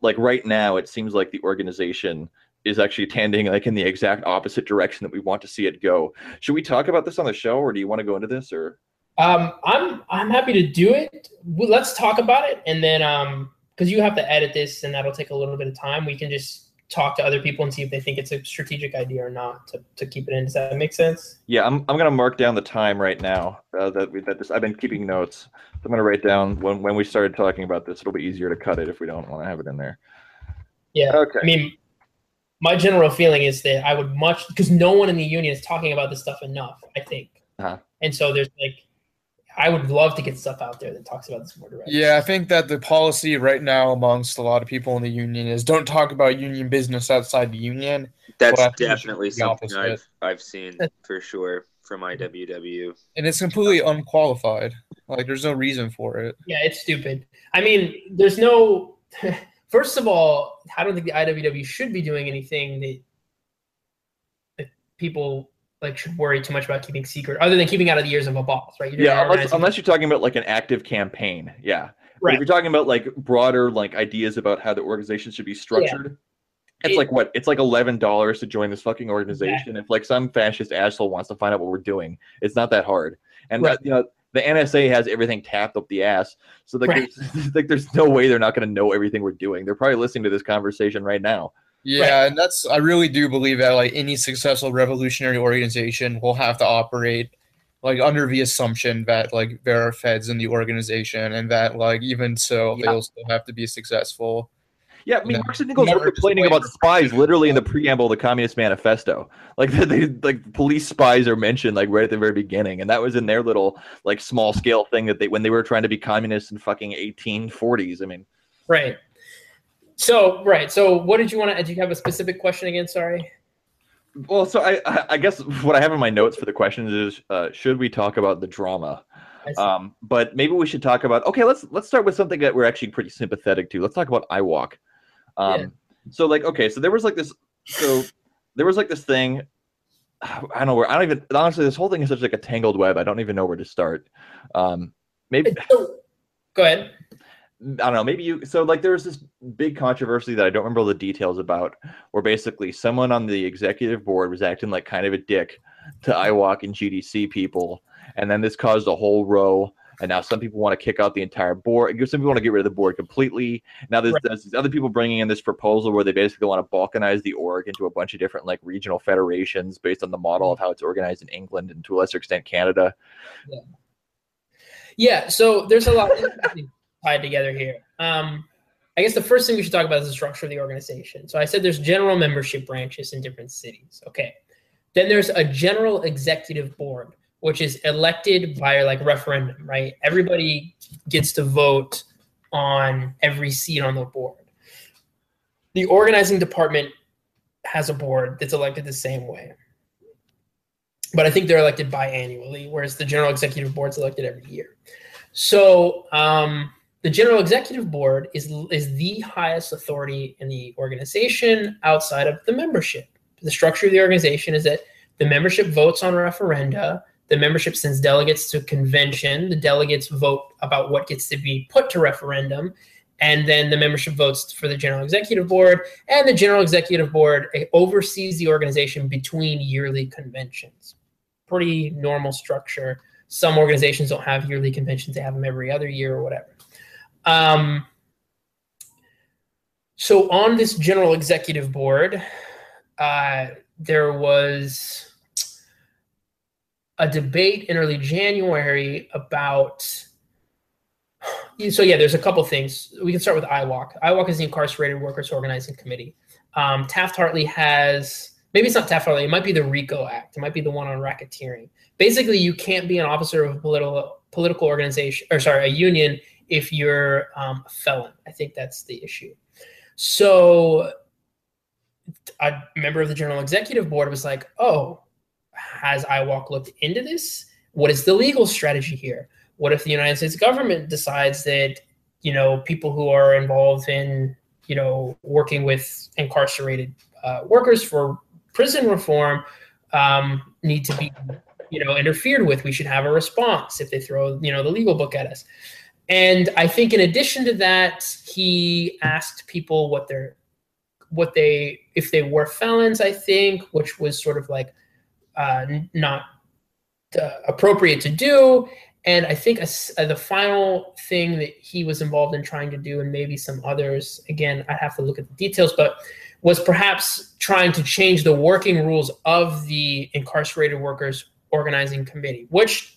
like right now it seems like the organization is actually tending like in the exact opposite direction that we want to see it go. Should we talk about this on the show, or do you want to go into this? Or um, I'm I'm happy to do it. Let's talk about it, and then um, because you have to edit this, and that'll take a little bit of time. We can just talk to other people and see if they think it's a strategic idea or not to, to keep it in. Does that make sense? Yeah, I'm, I'm gonna mark down the time right now uh, that we that this I've been keeping notes. So I'm gonna write down when when we started talking about this. It'll be easier to cut it if we don't want to have it in there. Yeah. Okay. I mean, my general feeling is that I would much because no one in the union is talking about this stuff enough. I think, uh-huh. and so there's like, I would love to get stuff out there that talks about this more directly. Yeah, I think that the policy right now amongst a lot of people in the union is don't talk about union business outside the union. That's definitely something I've I've seen for sure from IWW, and it's completely unqualified. Like, there's no reason for it. Yeah, it's stupid. I mean, there's no. <laughs> First of all, I don't think the IWW should be doing anything that, that people like should worry too much about keeping secret, other than keeping out of the ears of a boss, right? Yeah, unless, unless you're talking about like an active campaign, yeah. Right. if you're talking about like broader like ideas about how the organization should be structured, yeah. it's it, like what? It's like eleven dollars to join this fucking organization. If like some fascist asshole wants to find out what we're doing, it's not that hard. And right. that, you know, the NSA has everything tapped up the ass. So like, right. there's, <laughs> like there's no way they're not going to know everything we're doing. They're probably listening to this conversation right now. Yeah, right. and that's I really do believe that like any successful revolutionary organization will have to operate like under the assumption that like there are feds in the organization and that like even so yeah. they'll still have to be successful. Yeah, I mean, Marx and Engels were complaining about spies literally in the preamble of the Communist Manifesto. Like <laughs> they, like police spies are mentioned like right at the very beginning, and that was in their little like small scale thing that they when they were trying to be communists in fucking 1840s. I mean, right. So right. So what did you want to? Do you have a specific question again? Sorry. Well, so I I guess what I have in my notes for the questions is uh, should we talk about the drama? Um, but maybe we should talk about okay. Let's let's start with something that we're actually pretty sympathetic to. Let's talk about IWOC. Um, yeah. So like okay, so there was like this. So there was like this thing. <sighs> I don't know where. I don't even honestly. This whole thing is such like a tangled web. I don't even know where to start. Um, maybe. Go ahead. I don't know, maybe you so like there was this big controversy that I don't remember all the details about, where basically someone on the executive board was acting like kind of a dick to IWOC and GDC people, and then this caused a whole row. And now some people want to kick out the entire board. Some people want to get rid of the board completely. Now there's, right. there's these other people bringing in this proposal where they basically want to balkanize the org into a bunch of different like regional federations based on the model of how it's organized in England and to a lesser extent Canada. Yeah. Yeah. So there's a lot tied together here. Um, I guess the first thing we should talk about is the structure of the organization. So I said there's general membership branches in different cities. Okay. Then there's a general executive board, which is elected by like referendum, right? Everybody gets to vote on every seat on the board. The organizing department has a board that's elected the same way. But I think they're elected biannually, whereas the general executive board is elected every year. So um, the general executive board is is the highest authority in the organization outside of the membership. The structure of the organization is that the membership votes on referenda. The membership sends delegates to convention. The delegates vote about what gets to be put to referendum. And then the membership votes for the general executive board. And the general executive board oversees the organization between yearly conventions. Pretty normal structure. Some organizations don't have yearly conventions, they have them every other year or whatever. Um, so on this general executive board, uh, there was a debate in early January about. So yeah, there's a couple things. We can start with IWOC. IWOC is the Incarcerated Workers Organizing Committee. Um, Taft Hartley has maybe it's not Taft Hartley. It might be the RICO Act. It might be the one on racketeering. Basically, you can't be an officer of a political political organization or sorry, a union if you're um, a felon. I think that's the issue. So a member of the General Executive Board was like, oh, has IWOC looked into this? What is the legal strategy here? What if the United States government decides that, you know, people who are involved in, you know, working with incarcerated uh, workers for prison reform um, need to be, you know, interfered with? We should have a response if they throw, you know, the legal book at us. And I think in addition to that, he asked people what their what they if they were felons, I think, which was sort of like uh, not uh, appropriate to do. And I think a, a, the final thing that he was involved in trying to do, and maybe some others, again, I'd have to look at the details, but was perhaps trying to change the working rules of the incarcerated workers organizing committee, which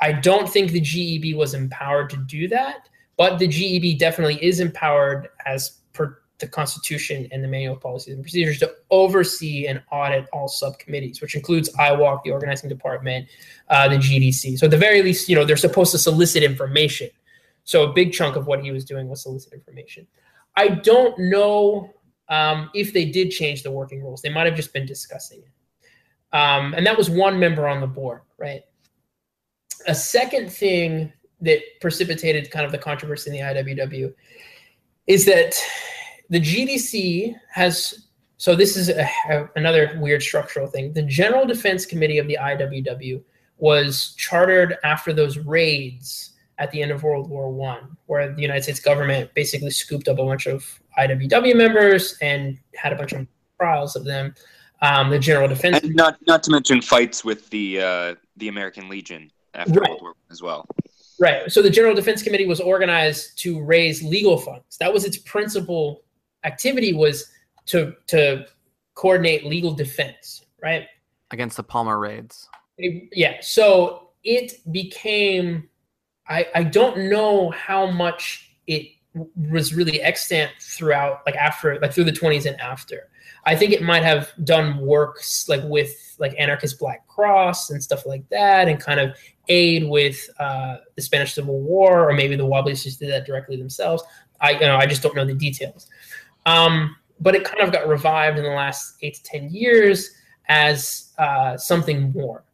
I don't think the GEB was empowered to do that, but the GEB definitely is empowered as per the Constitution and the Manual Policies and Procedures to oversee and audit all subcommittees, which includes IWOC, the organizing department, uh, the GDC. So at the very least, you know, they're supposed to solicit information. So a big chunk of what he was doing was solicit information. I don't know um, if they did change the working rules. They might have just been discussing it. Um, and that was one member on the board, right? A second thing that precipitated kind of the controversy in the IWW is that the GDC has so this is a, a, another weird structural thing. The General Defense Committee of the IWW was chartered after those raids at the end of World War One, where the United States government basically scooped up a bunch of IWW members and had a bunch of trials of them. Um, the General Defense, and not not to mention fights with the uh, the American Legion after right. World War as well. Right. So the General Defense Committee was organized to raise legal funds. That was its principal activity was to to coordinate legal defense, right? Against the Palmer raids. Yeah. So it became I, I don't know how much it was really extant throughout like after like through the 20s and after i think it might have done works like with like anarchist black cross and stuff like that and kind of aid with uh, the spanish civil war or maybe the wobblies just did that directly themselves. I you know i just don't know the details. Um, but it kind of got revived in the last eight to ten years as uh, something more.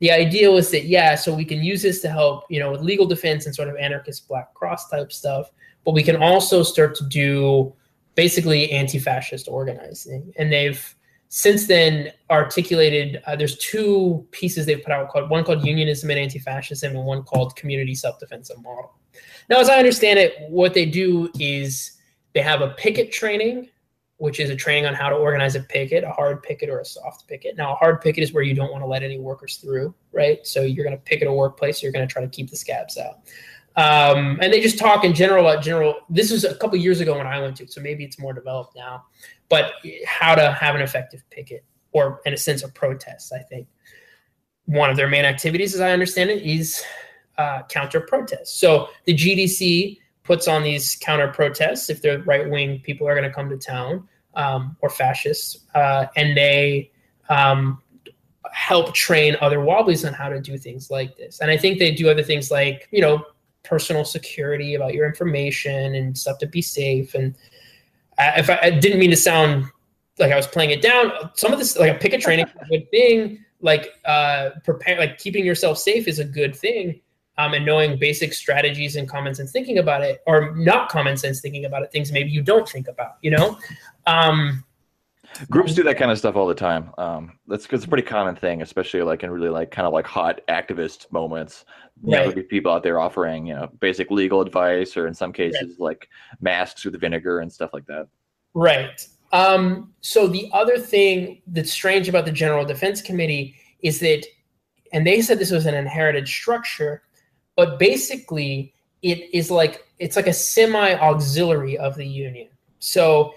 The idea was that yeah so we can use this to help you know with legal defense and sort of anarchist black cross type stuff but we can also start to do basically anti-fascist organizing. And they've since then articulated uh, there's two pieces they've put out called one called unionism and anti-fascism and one called community self-defense and model now as i understand it what they do is they have a picket training which is a training on how to organize a picket, a hard picket or a soft picket. Now, a hard picket is where you don't want to let any workers through, right? So you're going to picket a workplace, you're going to try to keep the scabs out. Um, and they just talk in general about general. This was a couple years ago when I went to, so maybe it's more developed now. But how to have an effective picket, or in a sense, a protest. I think one of their main activities, as I understand it, is uh, counter protests. So the GDC puts on these counter protests if the right wing people are going to come to town um, or fascists, uh, and they um, help train other wobblies on how to do things like this. And I think they do other things like you know personal security about your information and stuff to be safe. And I, if I, I, didn't mean to sound like I was playing it down, some of this like a picket training a good thing. Like uh, prepare, like keeping yourself safe is a good thing. Um, and knowing basic strategies and common sense thinking about it, or not common sense thinking about it, things maybe you don't think about, you know. Um, Groups do that kind of stuff all the time. Um, that's it's a pretty common thing, especially like in really like kind of like hot activist moments. Right. know, people out there offering you know basic legal advice, or in some cases right. like masks with vinegar and stuff like that. Right. Um, so the other thing that's strange about the General Defense Committee is that, and they said this was an inherited structure, but basically it is like it's like a semi auxiliary of the union. So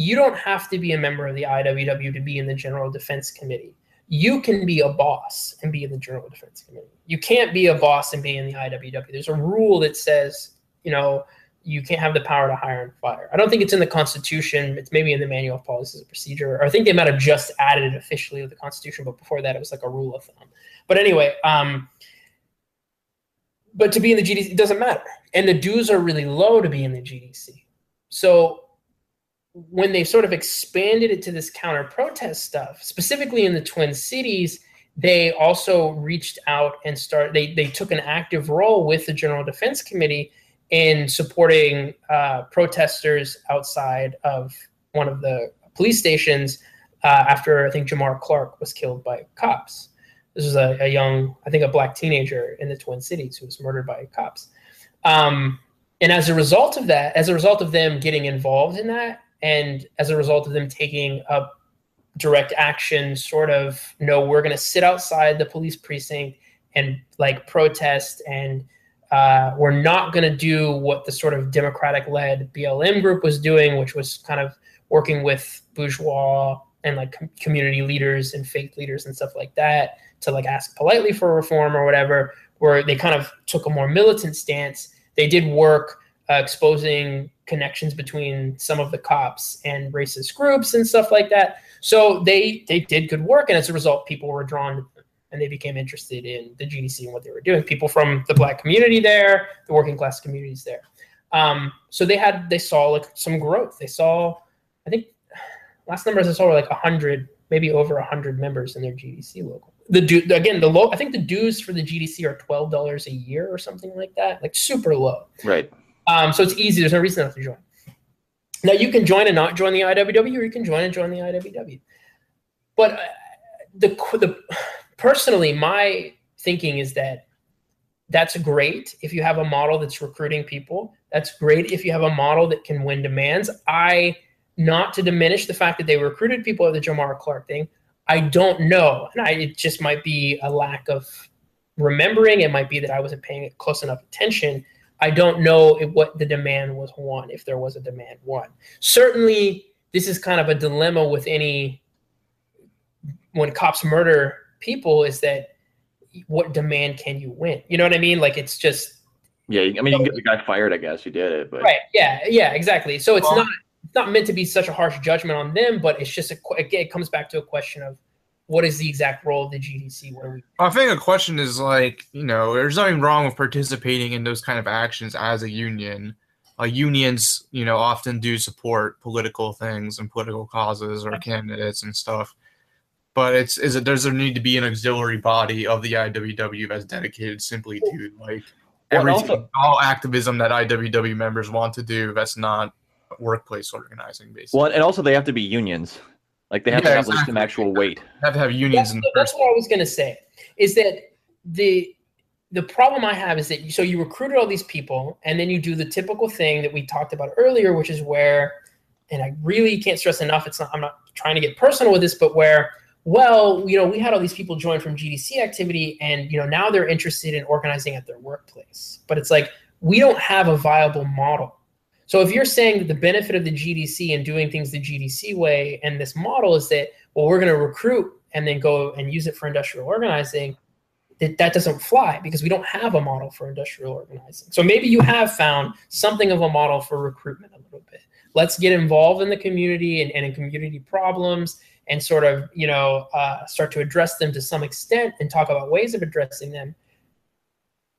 you don't have to be a member of the IWW to be in the General Defense Committee. You can be a boss and be in the General Defense Committee. You can't be a boss and be in the IWW. There's a rule that says, you know, you can't have the power to hire and fire. I don't think it's in the Constitution. It's maybe in the Manual of Policies and Procedure. Or I think they might have just added it officially to the Constitution, but before that, it was like a rule of thumb. But anyway, um, but to be in the GDC, it doesn't matter. And the dues are really low to be in the GDC. So when they sort of expanded it to this counter protest stuff, specifically in the Twin Cities, they also reached out and start. They they took an active role with the General Defense Committee in supporting uh, protesters outside of one of the police stations uh, after I think Jamar Clark was killed by cops. This was a, a, young, I think, a black teenager in the Twin Cities who was murdered by cops. Um, and as a result of that, as a result of them getting involved in that, and as a result of them taking a direct action sort of no we're going to sit outside the police precinct and like protest and uh, we're not going to do what the sort of democratic led blm group was doing which was kind of working with bourgeois and like com- community leaders and faith leaders and stuff like that to like ask politely for reform or whatever where they kind of took a more militant stance. They did work uh, exposing connections between some of the cops and racist groups and stuff like that. So they they did good work, and as a result, people were drawn to them, and they became interested in the GDC and what they were doing. People from the black community there, the working class communities there. Um, so they had they saw like some growth. They saw, I think, last numbers I saw were like hundred, maybe over hundred members in their GDC local. The du- again the low. I think the dues for the GDC are twelve dollars a year or something like that, like super low. Right. Um, so it's easy. There's no reason not to join. Now you can join and not join the IWW, or you can join and join the IWW. But uh, the the personally, my thinking is that that's great if you have a model that's recruiting people. That's great if you have a model that can win demands. I not to diminish the fact that they recruited people at the Jamar Clark thing. I don't know, and I, it just might be a lack of remembering. It might be that I wasn't paying close enough attention I don't know if, what the demand was one, if there was a demand one. Certainly, this is kind of a dilemma with any when cops murder people is that what demand can you win? You know what I mean? Like it's just yeah. I mean, you can get the guy fired. I guess you did it, but right. Yeah. Yeah. Exactly. So it's well, not it's not meant to be such a harsh judgment on them, but it's just a it comes back to a question of what is the exact role of the GDC? What are we? I think a question is like, you know, there's nothing wrong with participating in those kind of actions as a union. Uh, unions, you know, often do support political things and political causes or candidates and stuff. But it's is it does there need to be an auxiliary body of the IWW that's dedicated simply to like everything, also, all activism that IWW members want to do that's not workplace organizing, basically. Well, and also they have to be unions. Like they have yeah, to have exactly. like some actual weight. Have to have unions that's, in the That's what I was gonna say. Is that the the problem I have is that so you recruited all these people and then you do the typical thing that we talked about earlier, which is where, and I really can't stress enough, it's not I'm not trying to get personal with this, but where well, you know, we had all these people join from GDC activity and you know now they're interested in organizing at their workplace. But it's like we don't have a viable model so if you're saying that the benefit of the GDC and doing things the GDC way and this model is that, well, we're going to recruit and then go and use it for industrial organizing, that that doesn't fly because we don't have a model for industrial organizing. So maybe you have found something of a model for recruitment a little bit. Let's get involved in the community and, and in community problems and sort of, you know, uh, start to address them to some extent and talk about ways of addressing them.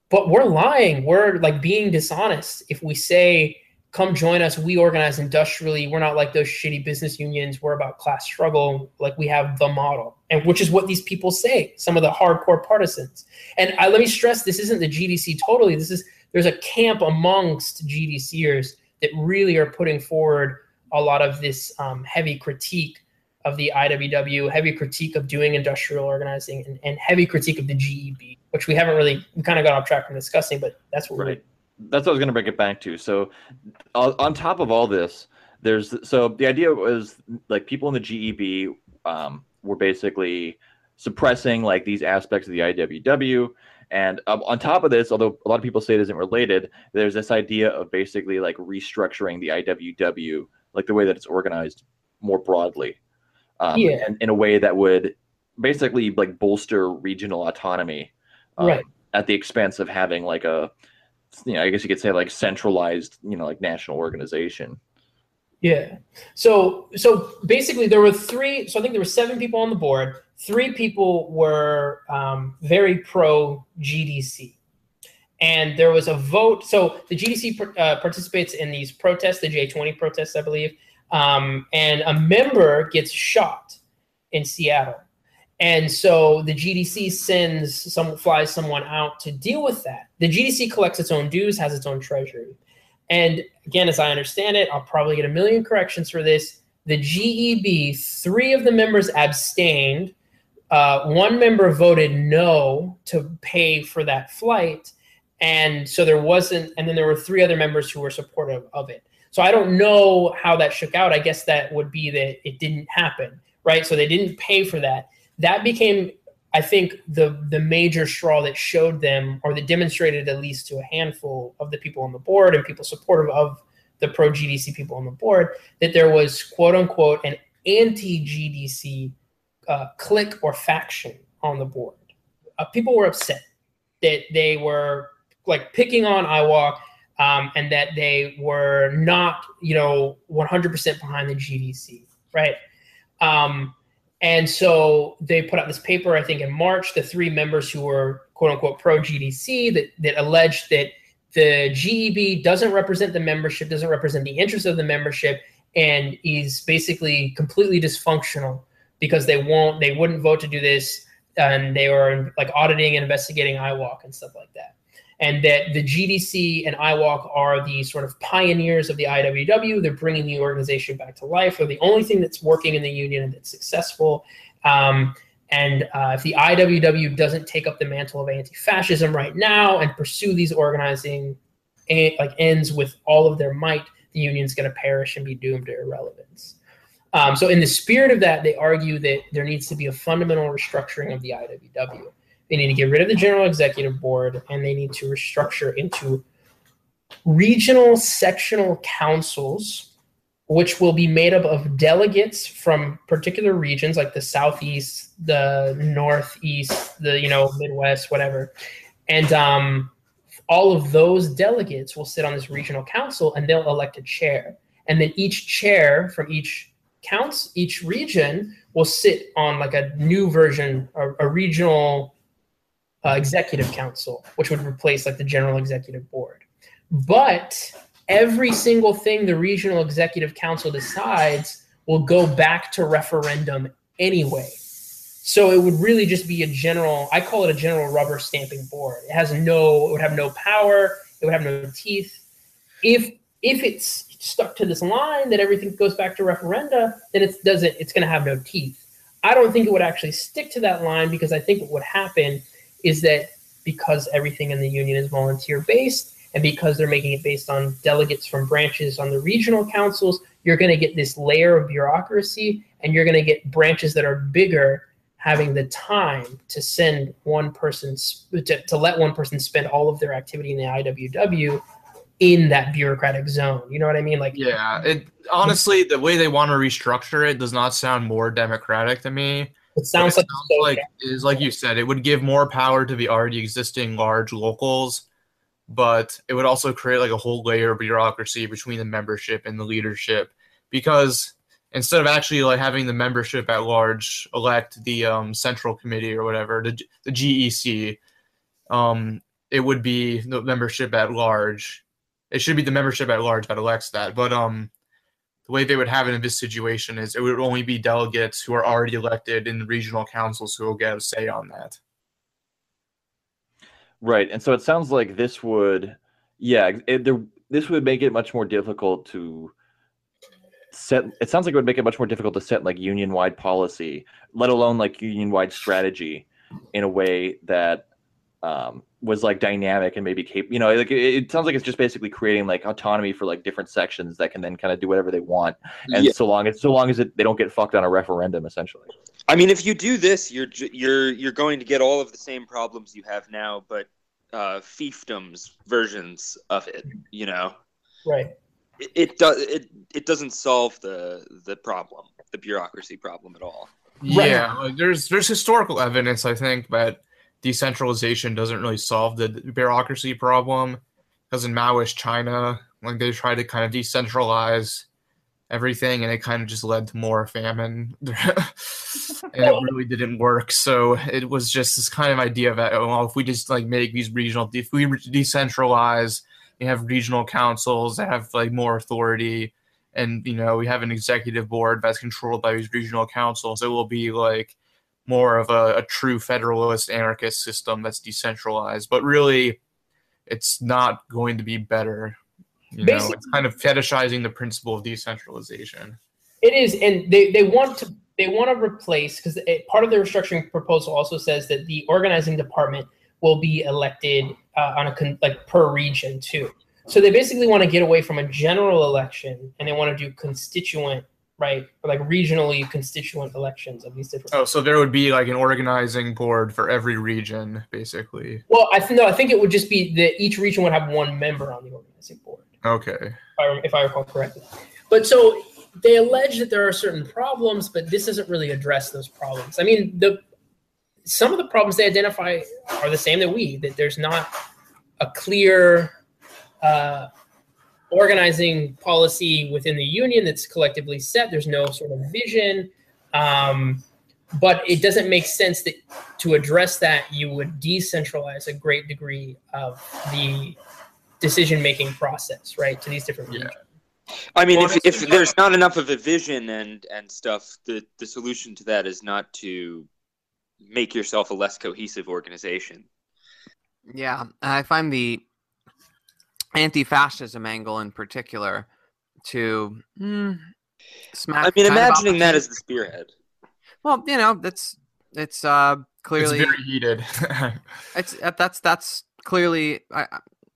But we're lying. We're like being dishonest if we say come join us. We organize industrially. We're not like those shitty business unions. We're about class struggle. Like we have the model, and which is what these people say. Some of the hardcore partisans. And I, let me stress, this isn't the GDC totally. This is there's a camp amongst GDCers that really are putting forward a lot of this um, heavy critique of the IWW, heavy critique of doing industrial organizing, and, and heavy critique of the GEB, which we haven't really we kind of got off track from discussing, but that's what right that's what I was going to bring it back to. So, on top of all this, there's so the idea was like people in the GEB um, were basically suppressing like these aspects of the IWW. And um, on top of this, although a lot of people say it isn't related, there's this idea of basically like restructuring the IWW, like the way that it's organized more broadly, um, yeah. and in a way that would basically like bolster regional autonomy, um, right. at the expense of having like a you know, I guess you could say like centralized, you know, like national organization. Yeah. So so basically there were three so I think there were seven people on the board. Three people were um, very pro GDC. And there was a vote. So the GDC uh, participates in these protests, the J20 protests, I believe. Um, and a member gets shot in Seattle. And so the GDC sends some flies someone out to deal with that. The GDC collects its own dues, has its own treasury. And again, as I understand it, I'll probably get a million corrections for this. The GEB, three of the members abstained. Uh, one member voted no to pay for that flight. And so there wasn't, and then there were three other members who were supportive of it. So I don't know how that shook out. I guess that would be that it didn't happen, right? So they didn't pay for that that became I think the the major straw that showed them or that demonstrated at least to a handful of the people on the board and people supportive of the pro GDC people on the board that there was quote unquote an anti GDC uh, clique or faction on the board. Uh, people were upset that they were like picking on IWOC um, and that they were not you know 100% behind the GDC, right? Um, and so they put out this paper, I think in March, the three members who were quote unquote pro GDC that, that alleged that the GEB doesn't represent the membership, doesn't represent the interests of the membership, and is basically completely dysfunctional because they won't, they wouldn't vote to do this, and they were like auditing and investigating IWOC and stuff like that and that the GDC and IWOC are the sort of pioneers of the IWW. They're bringing the organization back to life. They're the only thing that's working in the union and that's successful. Um, and uh, if the IWW doesn't take up the mantle of anti-fascism right now and pursue these organizing like ends with all of their might, the union's going to perish and be doomed to irrelevance. Um, so, in the spirit of that, they argue that there needs to be a fundamental restructuring of the IWW. They need to get rid of the general executive board and they need to restructure into regional sectional councils which will be made up of delegates from particular regions like the southeast, the northeast, the you know Midwest, whatever, and um, all of those delegates will sit on this regional council and they'll elect a chair, and then each chair from each counts each region will sit on like a new version, a, a regional uh, executive council, which would replace like the general executive board. But every single thing the regional executive council decides will go back to referendum anyway. So it would really just be a general, I call it a general rubber stamping board. It has no, it would have no power, it would have no teeth. If if it's stuck to this line that everything goes back to referenda, then it doesn't, it's gonna have no teeth. I don't think it would actually stick to that line because I think what would happen is that because everything in the union is volunteer based and because they're making it based on delegates from branches on the regional councils, you're going to get this layer of bureaucracy and you're going to get branches that are bigger having the time to send one person to, to let one person spend all of their activity in the IWW in that bureaucratic zone. You know what I mean? Like yeah, it honestly the way they want to restructure it does not sound more democratic to me. It sounds it like, sounds like is like you said, it would give more power to the already existing large locals, but it would also create like a whole layer of bureaucracy between the membership and the leadership because instead of actually like having the membership at large elect the um, central committee or whatever the, the GEC, um, it would be the membership at large. It should be the membership at large that elects that, but um, the way they would have it in this situation is it would only be delegates who are already elected in the regional councils who will get a say on that. Right, and so it sounds like this would, yeah, it, there, this would make it much more difficult to set. It sounds like it would make it much more difficult to set like union-wide policy, let alone like union-wide strategy, in a way that um, was like dynamic and maybe cap- you know like it, it, sounds like it's just basically creating like autonomy for like different sections that can then kind of do whatever they want. And yeah. so long as so long as it, they don't get fucked on a referendum essentially. I mean if you do this you're you're you're going to get all of the same problems you have now but uh fiefdoms versions of it you know? Right. It, it does it, it doesn't solve the the problem the bureaucracy problem at all. Yeah right. there's there's historical evidence i think but decentralization doesn't really solve the bureaucracy problem. Because in Maoist China, like they tried to kind of decentralize everything and it kind of just led to more famine. <laughs> And it really didn't work. So it was just this kind of idea that oh, well if we just like make these regional if we decentralize we have regional councils that have like more authority and you know we have an executive board that's controlled by these regional councils it will be like more of a, a true federalist anarchist system that's decentralized. But really, it's not going to be better. You know, it's kind of fetishizing the principle of decentralization. It is, and they, they want to they want to replace because part of the restructuring proposal also says that the organizing department will be elected uh, on a con- like per region too. So they basically want to get away from a general election and they want to do constituent right? Or like regionally constituent elections of these different. Oh, so there would be like an organizing board for every region, basically. Well, I think no, I think it would just be that each region would have one member on the organizing board. Okay. If I, if I recall correctly, but so they allege that there are certain problems, but this doesn't really address those problems. I mean, the some of the problems they identify are the same that we that there's not a clear uh, organizing policy within the union that's collectively set. There's no sort of vision. Um, but it doesn't make sense that to address that, you would decentralize a great degree of the decision making process, right, to these different regions. Yeah. I mean, if, if there's not enough of a vision and and stuff, the the solution to that is not to make yourself a less cohesive organization. Yeah, I find the anti-fascism angle in particular to mm, smack. I mean, imagining that as the spearhead. Well, you know, that's it's uh clearly it's very heated. <laughs> it's uh, that's that's clearly I,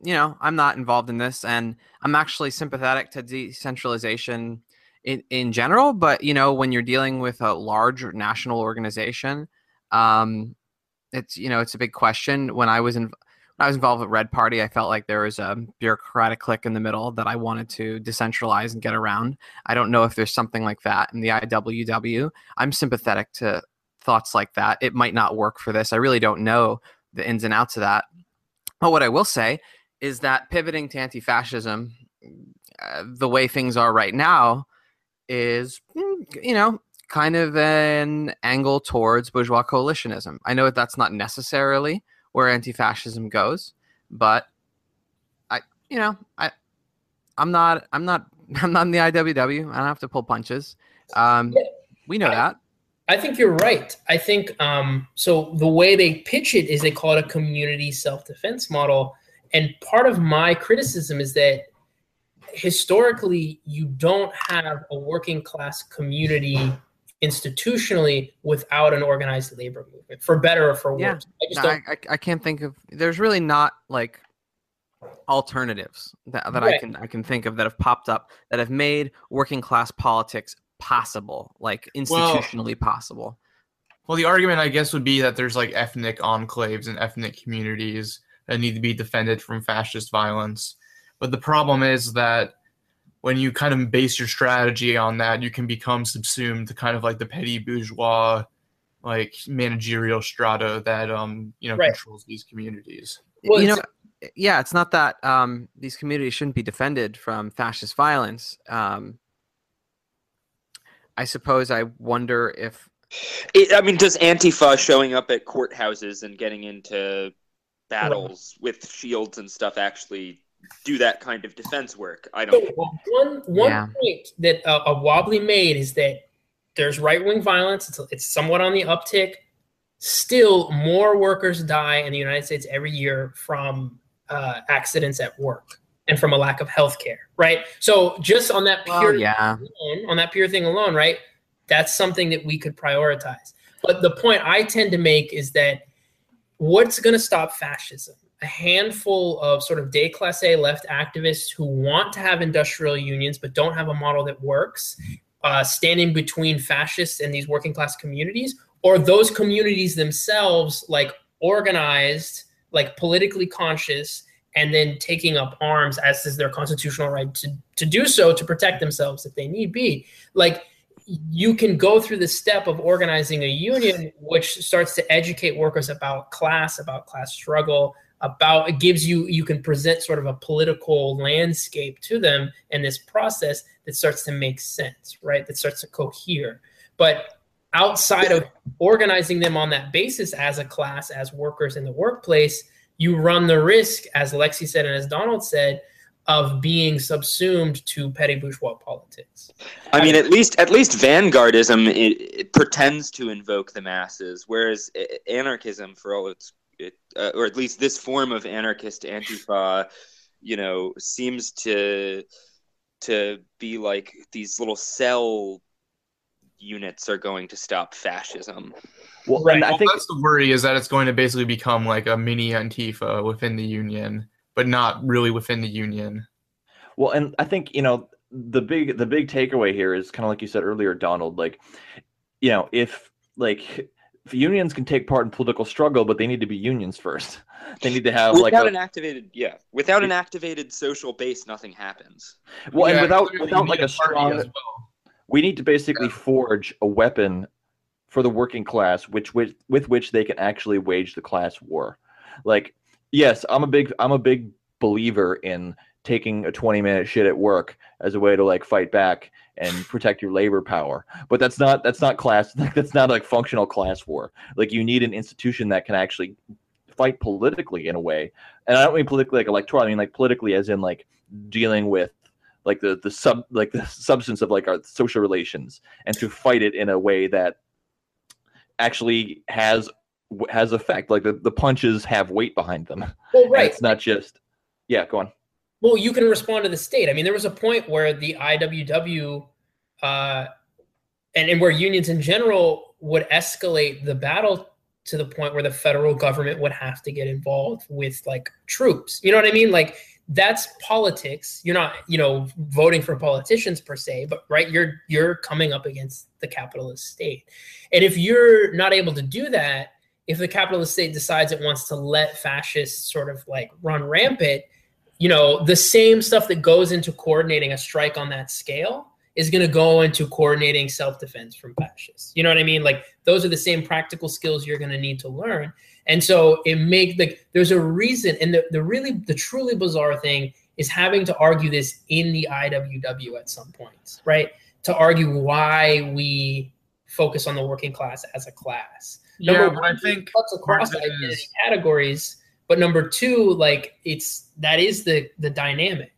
you know I'm not involved in this, and I'm actually sympathetic to decentralization in in general. But you know, when you're dealing with a large national organization, um, it's you know it's a big question. When I was in I was involved with Red Party, I felt like there was a bureaucratic clique in the middle that I wanted to decentralize and get around. I don't know if there's something like that in the IWW. I'm sympathetic to thoughts like that. It might not work for this. I really don't know the ins and outs of that. But what I will say is that pivoting to anti fascism, uh, the way things are right now, is, mm, you know, kind of an angle towards bourgeois coalitionism. I know that that's not necessarily where anti-fascism goes, but I, you know, I, I'm not, I'm not, <laughs> I'm not in the IWW. I don't have to pull punches. Um, we know I, that. I think you're right. I think um, so. The way they pitch it is they call it a community self-defense model, and part of my criticism is that historically you don't have a working class community institutionally without an organized labor movement, for better or for worse. Yeah. I just no, don't. I, I, can't think of. There's really not like alternatives that, that right. I can I can think of that have popped up that have made working class politics possible, like institutionally well, possible. Well, the argument I guess would be that there's like ethnic enclaves and ethnic communities that need to be defended from fascist violence. But the problem is that when you kind of base your strategy on that, you can become subsumed to kind of like the petty bourgeois, like managerial strata that um you know right. controls these communities. Well, you know, yeah, it's not that um these communities shouldn't be defended from fascist violence. Um, I suppose I wonder if. It, I mean, does Antifa showing up at courthouses and getting into battles with shields and stuff actually do that kind of defense work. I don't. So one one yeah. point that uh, a wobbly made is that there's right wing violence. It's it's somewhat on the uptick. Still, more workers die in the United States every year from uh, accidents at work and from a lack of health care. Right. So just on that pure well, yeah. alone, on that pure thing alone, right? That's something that we could prioritize. But the point I tend to make is that what's going to stop fascism a handful of sort of déclassé left activists who want to have industrial unions but don't have a model that works, uh, standing between fascists and these working class communities, or those communities themselves, like organized, like politically conscious, and then taking up arms as is their constitutional right to, to do so to protect themselves if they need be. Like you can go through the step of organizing a union, which starts to educate workers about class, about class struggle, about it gives you you can present sort of a political landscape to them and this process that starts to make sense right that starts to cohere but outside of organizing them on that basis as a class as workers in the workplace you run the risk as lexi said and as donald said of being subsumed to petty bourgeois politics. I mean, at least at least vanguardism it, it pretends to invoke the masses, whereas anarchism, for all its it, uh, or at least this form of anarchist antifa, you know, seems to to be like these little cell units are going to stop fascism. Well, right. I well, think that's the worry is that it's going to basically become like a mini Antifa within the union, but not really within the union. Well, and I think you know the big the big takeaway here is kind of like you said earlier, Donald. Like, you know, if like unions can take part in political struggle, but they need to be unions first. <laughs> They need to have without like without an activated yeah without an activated social base, nothing happens. Well, yeah, and without without like a strong, well. we need to basically yeah. forge a weapon for the working class, which with with which they can actually wage the class war. Like, yes, I'm a big I'm a big believer in taking a 20 minute shit at work as a way to like fight back and <laughs> protect your labor power. But that's not that's not class <laughs> that's not like functional class war. Like you need an institution that can actually fight politically in a way. And I don't mean politically like electoral, I mean like politically as in like dealing with like the the sub like the substance of like our social relations and to fight it in a way that actually has has effect like the, the punches have weight behind them well, right. it's not just yeah go on well, you can respond to the state. I mean, there was a point where the IWW uh, and, and where unions in general would escalate the battle to the point where the federal government would have to get involved with like troops. You know what I mean? Like that's politics. You're not, you know, voting for politicians per se, but right, you're you're coming up against the capitalist state. And if you're not able to do that, if the capitalist state decides it wants to let fascists sort of like run rampant, you know, the same stuff that goes into coordinating a strike on that scale is going to go into coordinating self-defense from fascists. You know what I mean? Like those are the same practical skills you're going to need to learn. And so it make like there's a reason and the, the really the truly bizarre thing is having to argue this in the IWW at some points, right? To argue why we focus on the working class as a class. Number yeah, one, I think across categories, but number two, like it's that is the the dynamic,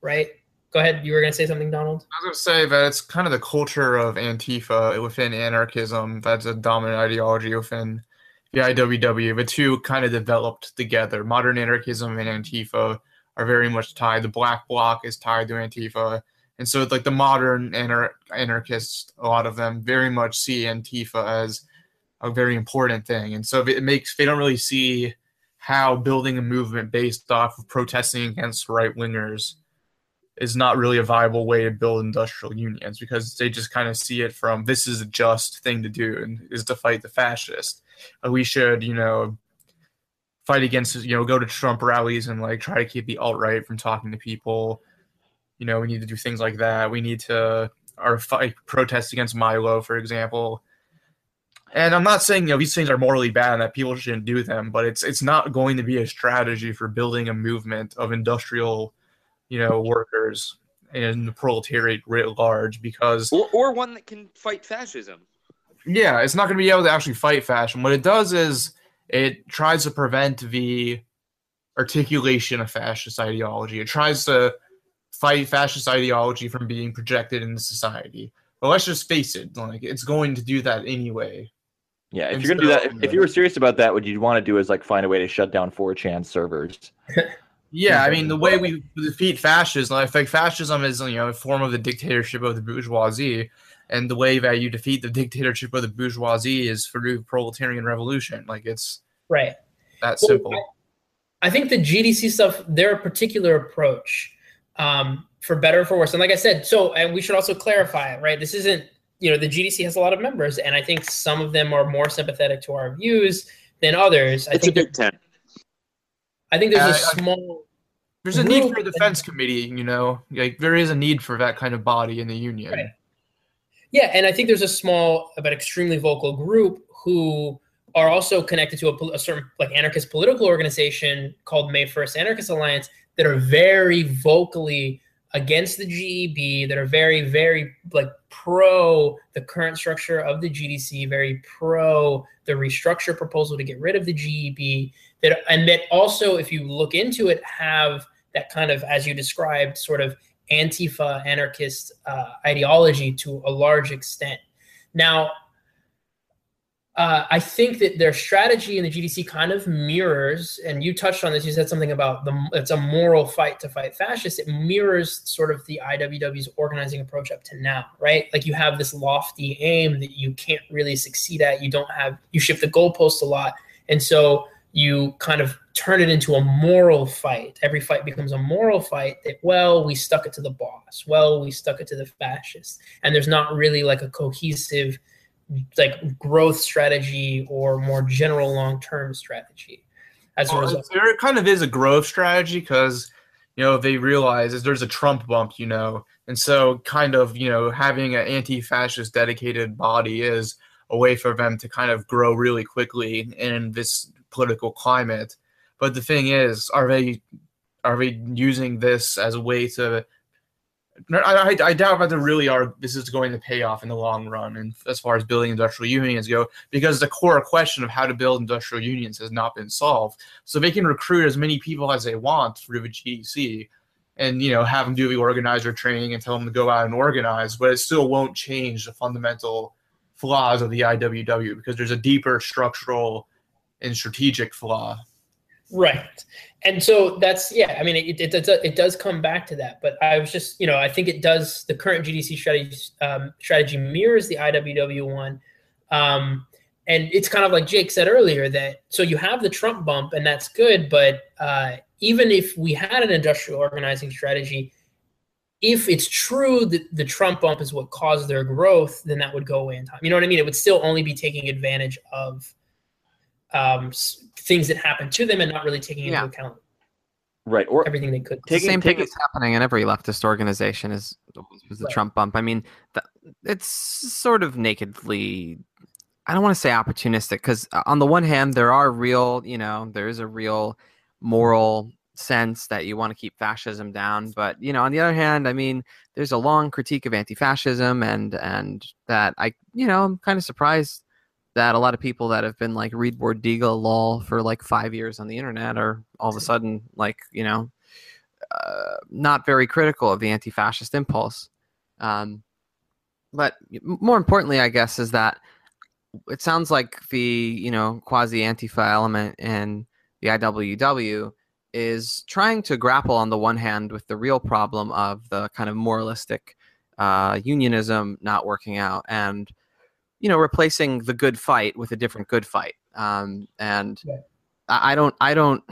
right? Go ahead. You were to say something, Donald? I was to say that it's kind of the culture of Antifa within anarchism that's a dominant ideology within the IWW. The two kind of developed together. Modern anarchism and Antifa are very much tied. The Black Bloc is tied to Antifa. And so, like the modern anar- anarchists, a lot of them very much see Antifa as a very important thing. And so, it makes they don't really see how building a movement based off of protesting against right wingers is not really a viable way to build industrial unions because they just kind of see it from this is a just thing to do and is to fight the fascist. Uh, we should, you know, fight against, you know, go to Trump rallies and like try to keep the alt right from talking to people. You know, we need to do things like that. We need to our fight protest against Milo, for example. And I'm not saying you know these things are morally bad and that people shouldn't do them, but it's it's not going to be a strategy for building a movement of industrial you know, workers and the proletariat writ large because or, or one that can fight fascism. Yeah, it's not going to be able to actually fight fascism. What it does is it tries to prevent the articulation of fascist ideology. It tries to fight fascist ideology from being projected into society. But let's just face it, like it's going to do that anyway. Yeah, if you're gonna do that, if, if you were serious about that, what you'd want to do is like find a way to shut down 4chan servers. <laughs> Yeah, I mean the way we defeat fascism, I think fascism is you know a form of the dictatorship of the bourgeoisie, and the way that you defeat the dictatorship of the bourgeoisie is through proletarian revolution. Like it's right that simple. I think the GDC stuff, their particular approach, um, for better or for worse, and like I said, so and we should also clarify it, right? This isn't you know the GDC has a lot of members, and I think some of them are more sympathetic to our views than others. I it's think a big tent. I think there's a uh, small. There's a need for a defense committee, you know, like there is a need for that kind of body in the union. Right. Yeah, and I think there's a small but extremely vocal group who are also connected to a, a, certain like anarchist political organization called May First Anarchist Alliance that are very vocally against the GEB, that are very very like pro the current structure of the GDC, very pro the restructure proposal to get rid of the GEB, that and that also if you look into it have that kind of as you described sort of antifa anarchist uh, ideology to a large extent. Now uh, I think that their strategy in the GDC kind of mirrors, and you touched on this. You said something about the it's a moral fight to fight fascists. It mirrors sort of the IWW's organizing approach up to now, right? Like you have this lofty aim that you can't really succeed at. You don't have you shift the goalpost a lot, and so you kind of turn it into a moral fight. Every fight becomes a moral fight that, well, we stuck it to the boss. Well, we stuck it to the fascists. And there's not really like a cohesive like growth strategy or more general long-term strategy. As well, a result. There kind of is a growth strategy because you know they realize there's a Trump bump, you know, and so kind of you know having an anti-fascist dedicated body is a way for them to kind of grow really quickly in this political climate. But the thing is, are they are they using this as a way to? I, I, doubt that they really are. This is going to pay off in the long run, and as far as building industrial unions go, because the core question of how to build industrial unions has not been solved. So they can recruit as many people as they want through the GDC, and you know have them do the organizer training and tell them to go out and organize, but it still won't change the fundamental flaws of the IWW because there's a deeper structural and strategic flaw. Right. And so that's yeah. I mean, it, it, it, it does come back to that. But I was just you know I think it does the current GDC strategy um, strategy mirrors the IWW one, um, and it's kind of like Jake said earlier that so you have the Trump bump and that's good, but uh, even if we had an industrial organizing strategy, if it's true that the Trump bump is what caused their growth, then that would go away in time. You know what I mean? It would still only be taking advantage of um, things that happen to them and not really taking yeah. into account right or everything they could taking, the same thing is happening in every leftist organization is, was the right. trump bump i mean the, it's sort of nakedly i don't want to say opportunistic because uh, on the one hand there are real you know there is a real moral sense that you want to keep fascism down but you know on the other hand i mean there's a long critique of anti-fascism and and that i you know i'm kind of surprised that a lot of people that have been like read Bordiga lol for like five years on the internet are all of a sudden like you know uh, not very critical of the anti-fascist impulse. Um, but more importantly, I guess, is that it sounds like the you know quasi Antifa element in the IWW is trying to grapple on the one hand with the real problem of the kind of moralistic uh, unionism not working out and you know, replacing the good fight with a different good fight. Um, and yeah. I, I, don't, I don't,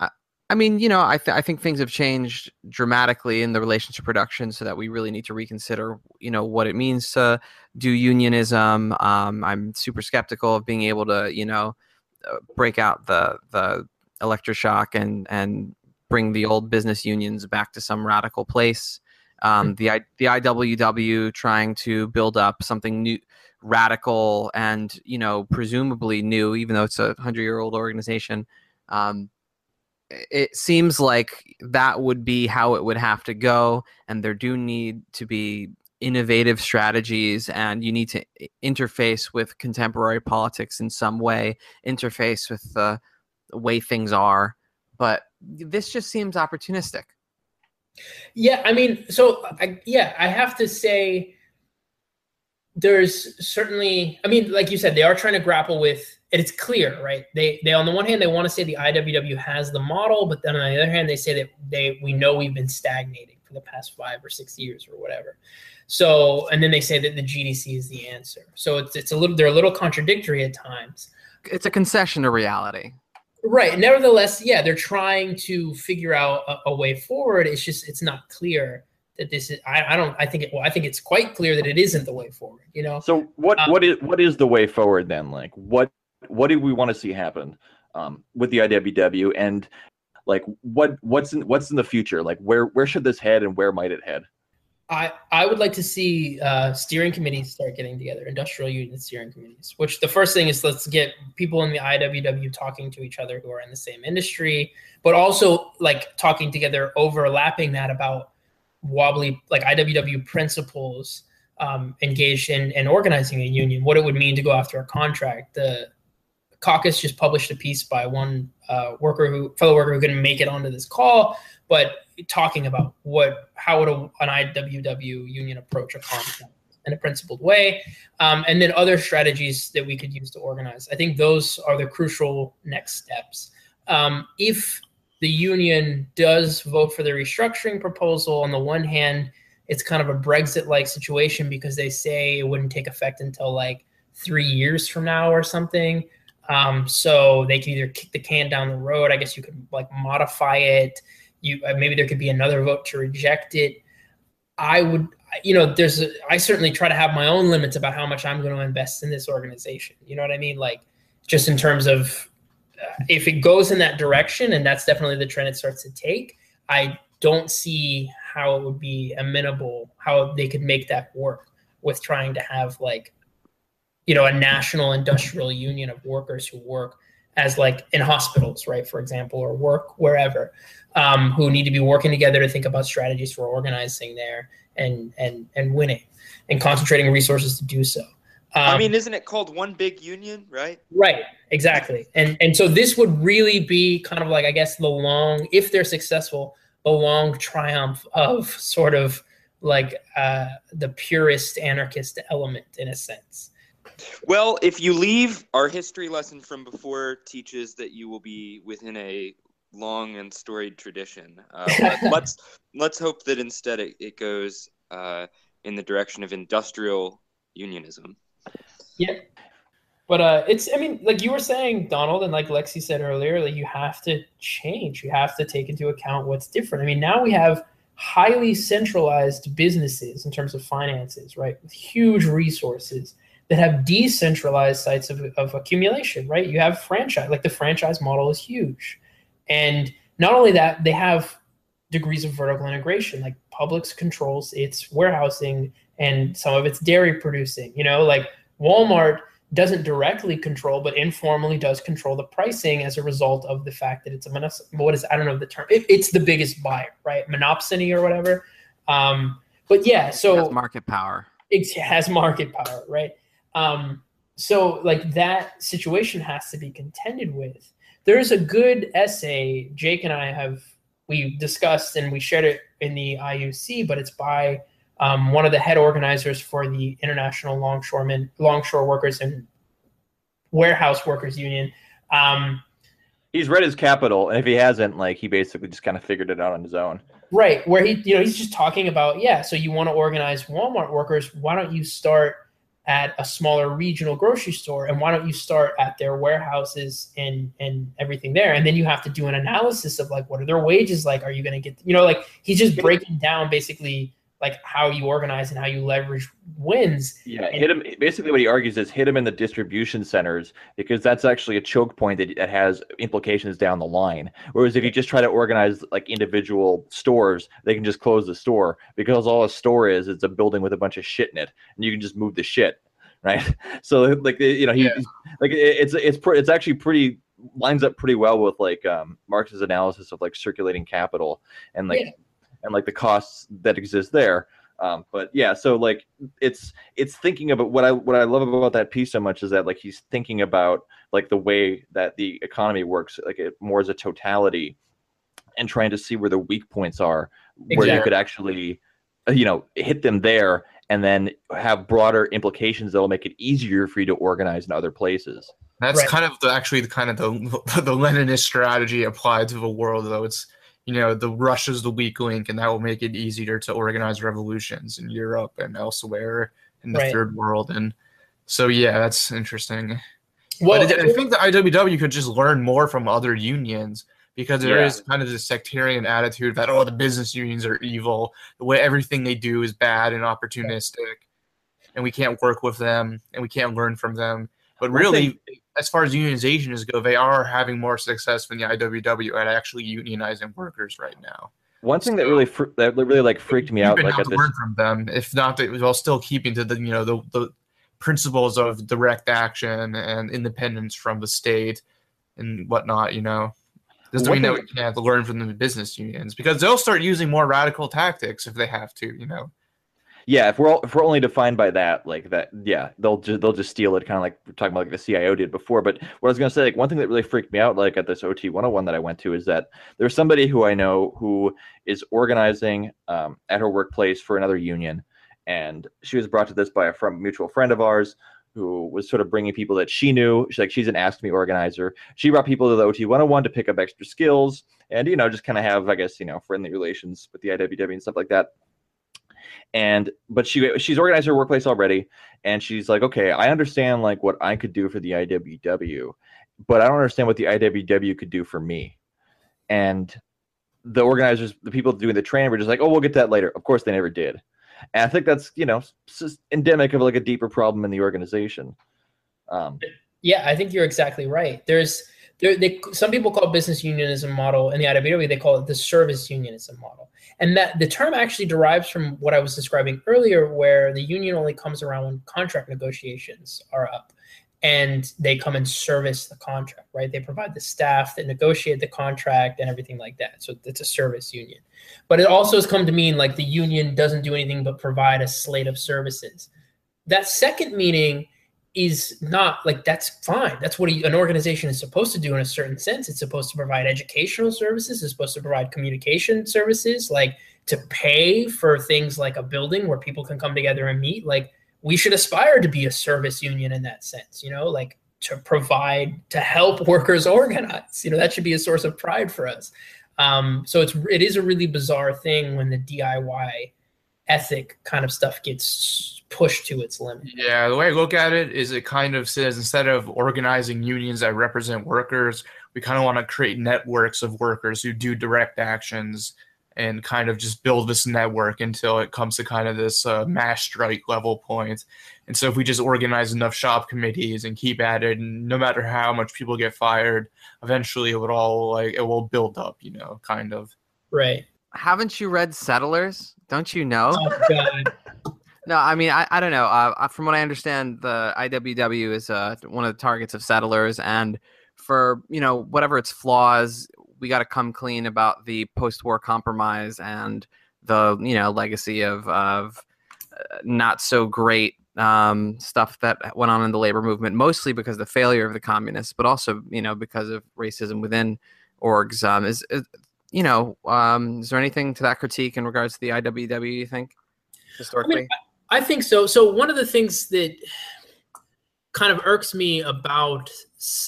I, I mean, you know, I, th- I think things have changed dramatically in the relationship production so that we really need to reconsider, you know, what it means to do unionism. Um, I'm super skeptical of being able to, you know, uh, break out the, the electroshock and, and bring the old business unions back to some radical place. Um, hmm. the the IWW trying to build up something new, radical and you know presumably new even though it's a 100 year old organization um, it seems like that would be how it would have to go and there do need to be innovative strategies and you need to interface with contemporary politics in some way interface with the way things are but this just seems opportunistic. Yeah i mean so I, yeah i have to say there's certainly i mean like you said they are trying to grapple with and it's clear right? They they on the one hand they want to say the iww has the model but then on the other hand they say that they we know we've been stagnating for the past five or six years or whatever. So and then they say that the gdc is the answer. So it's it's a little they're a little contradictory at times. It's a concession to reality. Right. Nevertheless yeah they're trying to figure out a, a way forward. It's just it's not clear that this is I, I don't I think it well I think it's quite clear that it isn't the way forward you know? So what um, what is what is the way forward then? Like what what do we want to see happen um, with the IWW and like what what's in what's in the future? Like where where should this head and where might it head? I, I would like to see uh, steering committees start getting together, industrial union steering committees. Which the first thing is let's get people in the IWW talking to each other who are in the same industry, but also like talking together, overlapping that about wobbly like IWW principles um, engaged in, in organizing a union, what it would mean to go after a contract. The caucus just published a piece by one uh, worker who fellow worker who couldn't make it onto this call, but talking about what how would a, an IWW union approach a contract in a principled way, um, and then other strategies that we could use to organize. I think those are the crucial next steps. Um, if the union does vote for the restructuring proposal, on the one hand, it's kind of a Brexit like situation because they say it wouldn't take effect until like three years from now or something. Um, so they can either kick the can down the road. I guess you could like modify it. You uh, maybe there could be another vote to reject it. I would, you know, there's a, I certainly try to have my own limits about how much I'm going to invest in this organization. You know what I mean? Like just in terms of if it goes in that direction, and that's definitely the trend it starts to take, I don't see how it would be amenable, how they could make that work with trying to have like, you know, a national industrial union of workers who work as like in hospitals, right, for example, or work wherever, um, who need to be working together to think about strategies for organizing there and and and winning and concentrating resources to do so. Um, I mean, isn't it called one big union, right? Right, exactly. And and so this would really be kind of like I guess the long, if they're successful, the long triumph of sort of like uh, the purist anarchist element in a sense. Well, if you leave, our history lesson from before teaches that you will be within a long and storied tradition. Uh, <laughs> let's let's hope that instead it, it goes uh, in the direction of industrial unionism. Yeah. But uh, it's, I mean, like you were saying, Donald, and like Lexi said earlier, like you have to change. You have to take into account what's different. I mean, now we have highly centralized businesses in terms of finances, right? With huge resources that have decentralized sites of, of accumulation, right? You have franchise, like the franchise model is huge. And not only that, they have degrees of vertical integration, like Publix controls its warehousing and some of its dairy producing, you know, like Walmart doesn't directly control, but informally does control the pricing as a result of the fact that it's a monos- what is I don't know the term. It, it's the biggest buyer, right? Monopsony or whatever. Um, but yeah, so market power. It has market power, right? Um, so like that situation has to be contended with. There's a good essay Jake and I have we discussed and we shared it in the IUC, but it's by um, one of the head organizers for the International Longshoremen, Longshore Workers and Warehouse Workers Union. Um, he's read his capital, and if he hasn't, like he basically just kind of figured it out on his own. Right, where he, you know, he's just talking about, yeah. So you want to organize Walmart workers? Why don't you start at a smaller regional grocery store, and why don't you start at their warehouses and and everything there? And then you have to do an analysis of like, what are their wages like? Are you going to get, you know, like he's just breaking down basically like how you organize and how you leverage wins. Yeah, and, hit him. Basically, what he argues is hit him in the distribution centers because that's actually a choke point that, that has implications down the line. Whereas if you just try to organize like individual stores, they can just close the store because all a store is it's a building with a bunch of shit in it, and you can just move the shit, right? <laughs> So like you know he yeah. like it's it's it's actually pretty lines up pretty well with like um, Marx's analysis of like circulating capital and like yeah and like the costs that exist there. Um, but yeah, so like it's it's thinking about what I what I love about that piece so much is that like he's thinking about like the way that the economy works, like it more as a totality, and trying to see where the weak points are, exactly. where you could actually, uh, you know, hit them there, and then have broader implications that will make it easier for you to organize in other places. That's right. kind of the actually the kind of the <laughs> the Leninist strategy applied to the world, though. It's you know, the Russia's the weak link, and that will make it easier to organize revolutions in Europe and elsewhere in the right. third world. And so, yeah, that's interesting. Well, but I think the IWW could just learn more from other unions because there yeah. is kind of this sectarian attitude that oh, the business unions are evil, the way everything they do is bad and opportunistic, and we can't work with them and we can't learn from them. But really, as far as unionizations go, they are having more success than the IWW at actually unionizing workers right now. One thing so, that really fr- that really like freaked me out, like at this, learn from them, if not, while still keeping to the you know the the principles of direct action and independence from the state and whatnot. You know, doesn't mean that we can't learn from the business unions because they'll start using more radical tactics if they have to. You know yeah, if we're all, if we're only defined by that, like that, yeah, they'll just they'll just steal it, kind of like we're talking about like the CIO did before. But what I was gonna say, like one thing that really freaked me out, like at this OT 101 that I went to, is that there's somebody who I know who is organizing um, at her workplace for another union, and she was brought to this by a mutual friend of ours who was sort of bringing people that she knew. She's like, she's an AFSCME organizer. She brought people to the OT 101 to pick up extra skills and, you know, just kind of have, I guess, you know, friendly relations with the IWW and stuff like that and but she she's organized her workplace already and she's like okay i understand like what i could do for the iww but i don't understand what the iww could do for me. And the organizers the people doing the training were just like oh we'll get that later. Of course they never did. And i think that's you know endemic of like a deeper problem in the organization. Um, yeah i think you're exactly right. There's there, they, some people call business unionism model in the IWW, they call it the service unionism model. And that the term actually derives from what I was describing earlier, where the union only comes around when contract negotiations are up and they come and service the contract, right? They provide the staff that negotiate the contract and everything like that. So it's a service union. But it also has come to mean like the union doesn't do anything but provide a slate of services. That second meaning is not like that's fine. That's what an organization is supposed to do in a certain sense. It's supposed to provide educational services. It's supposed to provide communication services, like to pay for things like a building where people can come together and meet. Like we should aspire to be a service union in that sense, you know, like to provide to help <laughs> workers organize. You know, that should be a source of pride for us. Um, so it's it is a really bizarre thing when the DIY ethic kind of stuff gets pushed to its limit. Yeah, the way I look at it is it kind of says instead of organizing unions that represent workers, we kind of want to create networks of workers who do direct actions and kind of just build this network until it comes to kind of this uh, mass strike level point. And so if we just organize enough shop committees and keep at it, and no matter how much people get fired, eventually it would all like it will build up, you know, kind of. Right. Haven't you read Settlers? Don't you know? Oh, <laughs> no, I mean, I, I don't know. Uh, from what I understand, the IWW is uh, one of the targets of Settlers, and for you know whatever its flaws, we got to come clean about the post-war compromise and the you know legacy of of uh, not so great um, stuff that went on in the labor movement, mostly because of the failure of the communists, but also you know because of racism within orgs. Um, is, is you know um, is there anything to that critique in regards to the IWW? You think historically? I, mean, I think so. So one of the things that kind of irks me about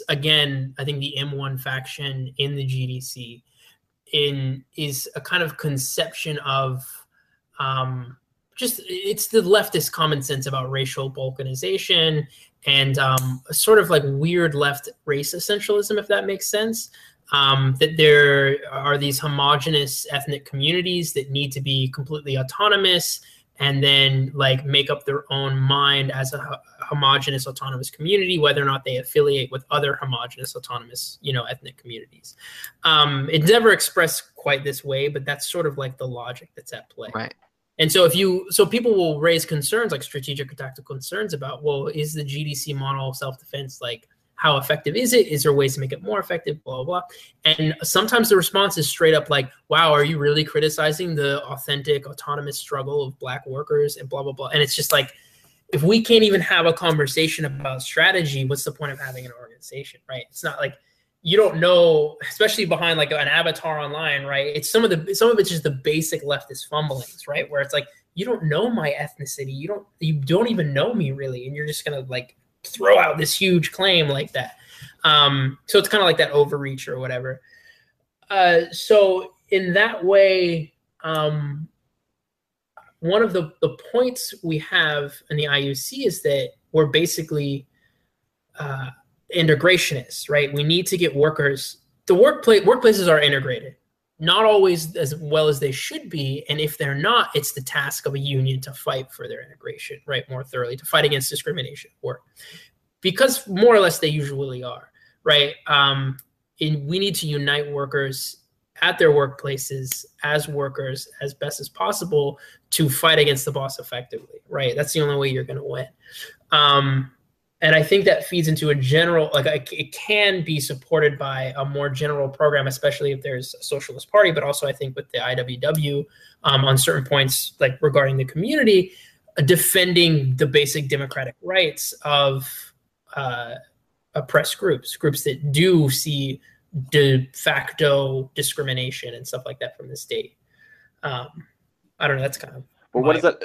again, I think the M1 faction in the GDC in is a kind of conception of um, just it's the leftist common sense about racial balkanization and um, sort of like weird left race essentialism, if that makes sense. Um, that there are these homogenous ethnic communities that need to be completely autonomous and then like make up their own mind as a homogenous autonomous community whether or not they affiliate with other homogenous autonomous you know ethnic communities. Um, it's never expressed quite this way but that's sort of like the logic that's at play. Right. And so if you so people will raise concerns like strategic or tactical concerns about well is the gdc model self-defense like how effective is it? Is there ways to make it more effective? Blah, blah, blah. And sometimes the response is straight up like, wow, are you really criticizing the authentic autonomous struggle of black workers and blah, blah, blah. And it's just like, if we can't even have a conversation about strategy, what's the point of having an organization, right? It's not like you don't know, especially behind like an avatar online, right? It's some of the some of it's just the basic leftist fumblings, right? Where it's like you don't know my ethnicity, you don't you don't even know me really, and you're just gonna like throw out this huge claim like that. Um, so it's kind of like that overreach or whatever. Uh, so in that way, um, one of the, the points we have in the IUC is that we're basically uh, integrationists, right? We need to get workers. The workplace workplaces are integrated, not always as well as they should be. And if they're not, it's the task of a union to fight for their integration, right? More thoroughly, to fight against discrimination or Because more or less they usually are, right? Um, we need to unite workers at their workplaces as workers as best as possible to fight against the boss effectively, right? That's the only way you're going to win. Um, and I think that feeds into a general like it can be supported by a more general program, especially if there's a socialist party. But also, I think with the IWW um, on certain points, like regarding the community, uh, defending the basic democratic rights of uh, oppressed groups, groups that do see de facto discrimination and stuff like that from the state. Um, I don't know. That's kind of. Well, what is that?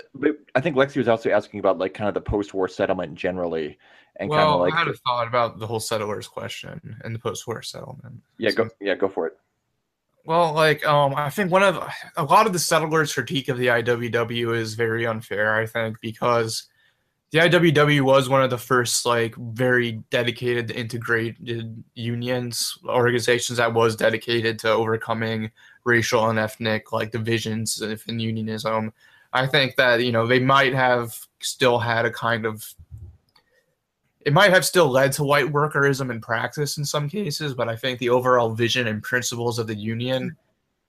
I think Lexi was also asking about like kind of the post-war settlement generally and well, kind of like I had a thought about the whole settlers question and the post-war settlement. Yeah, so, go yeah, go for it. Well, like um, I think one of a lot of the settlers' critique of the IWW is very unfair. I think because the IWW was one of the first like very dedicated integrated unions organizations that was dedicated to overcoming racial and ethnic like divisions in unionism. I think that you know they might have still had a kind of it might have still led to white workerism in practice in some cases, but I think the overall vision and principles of the union,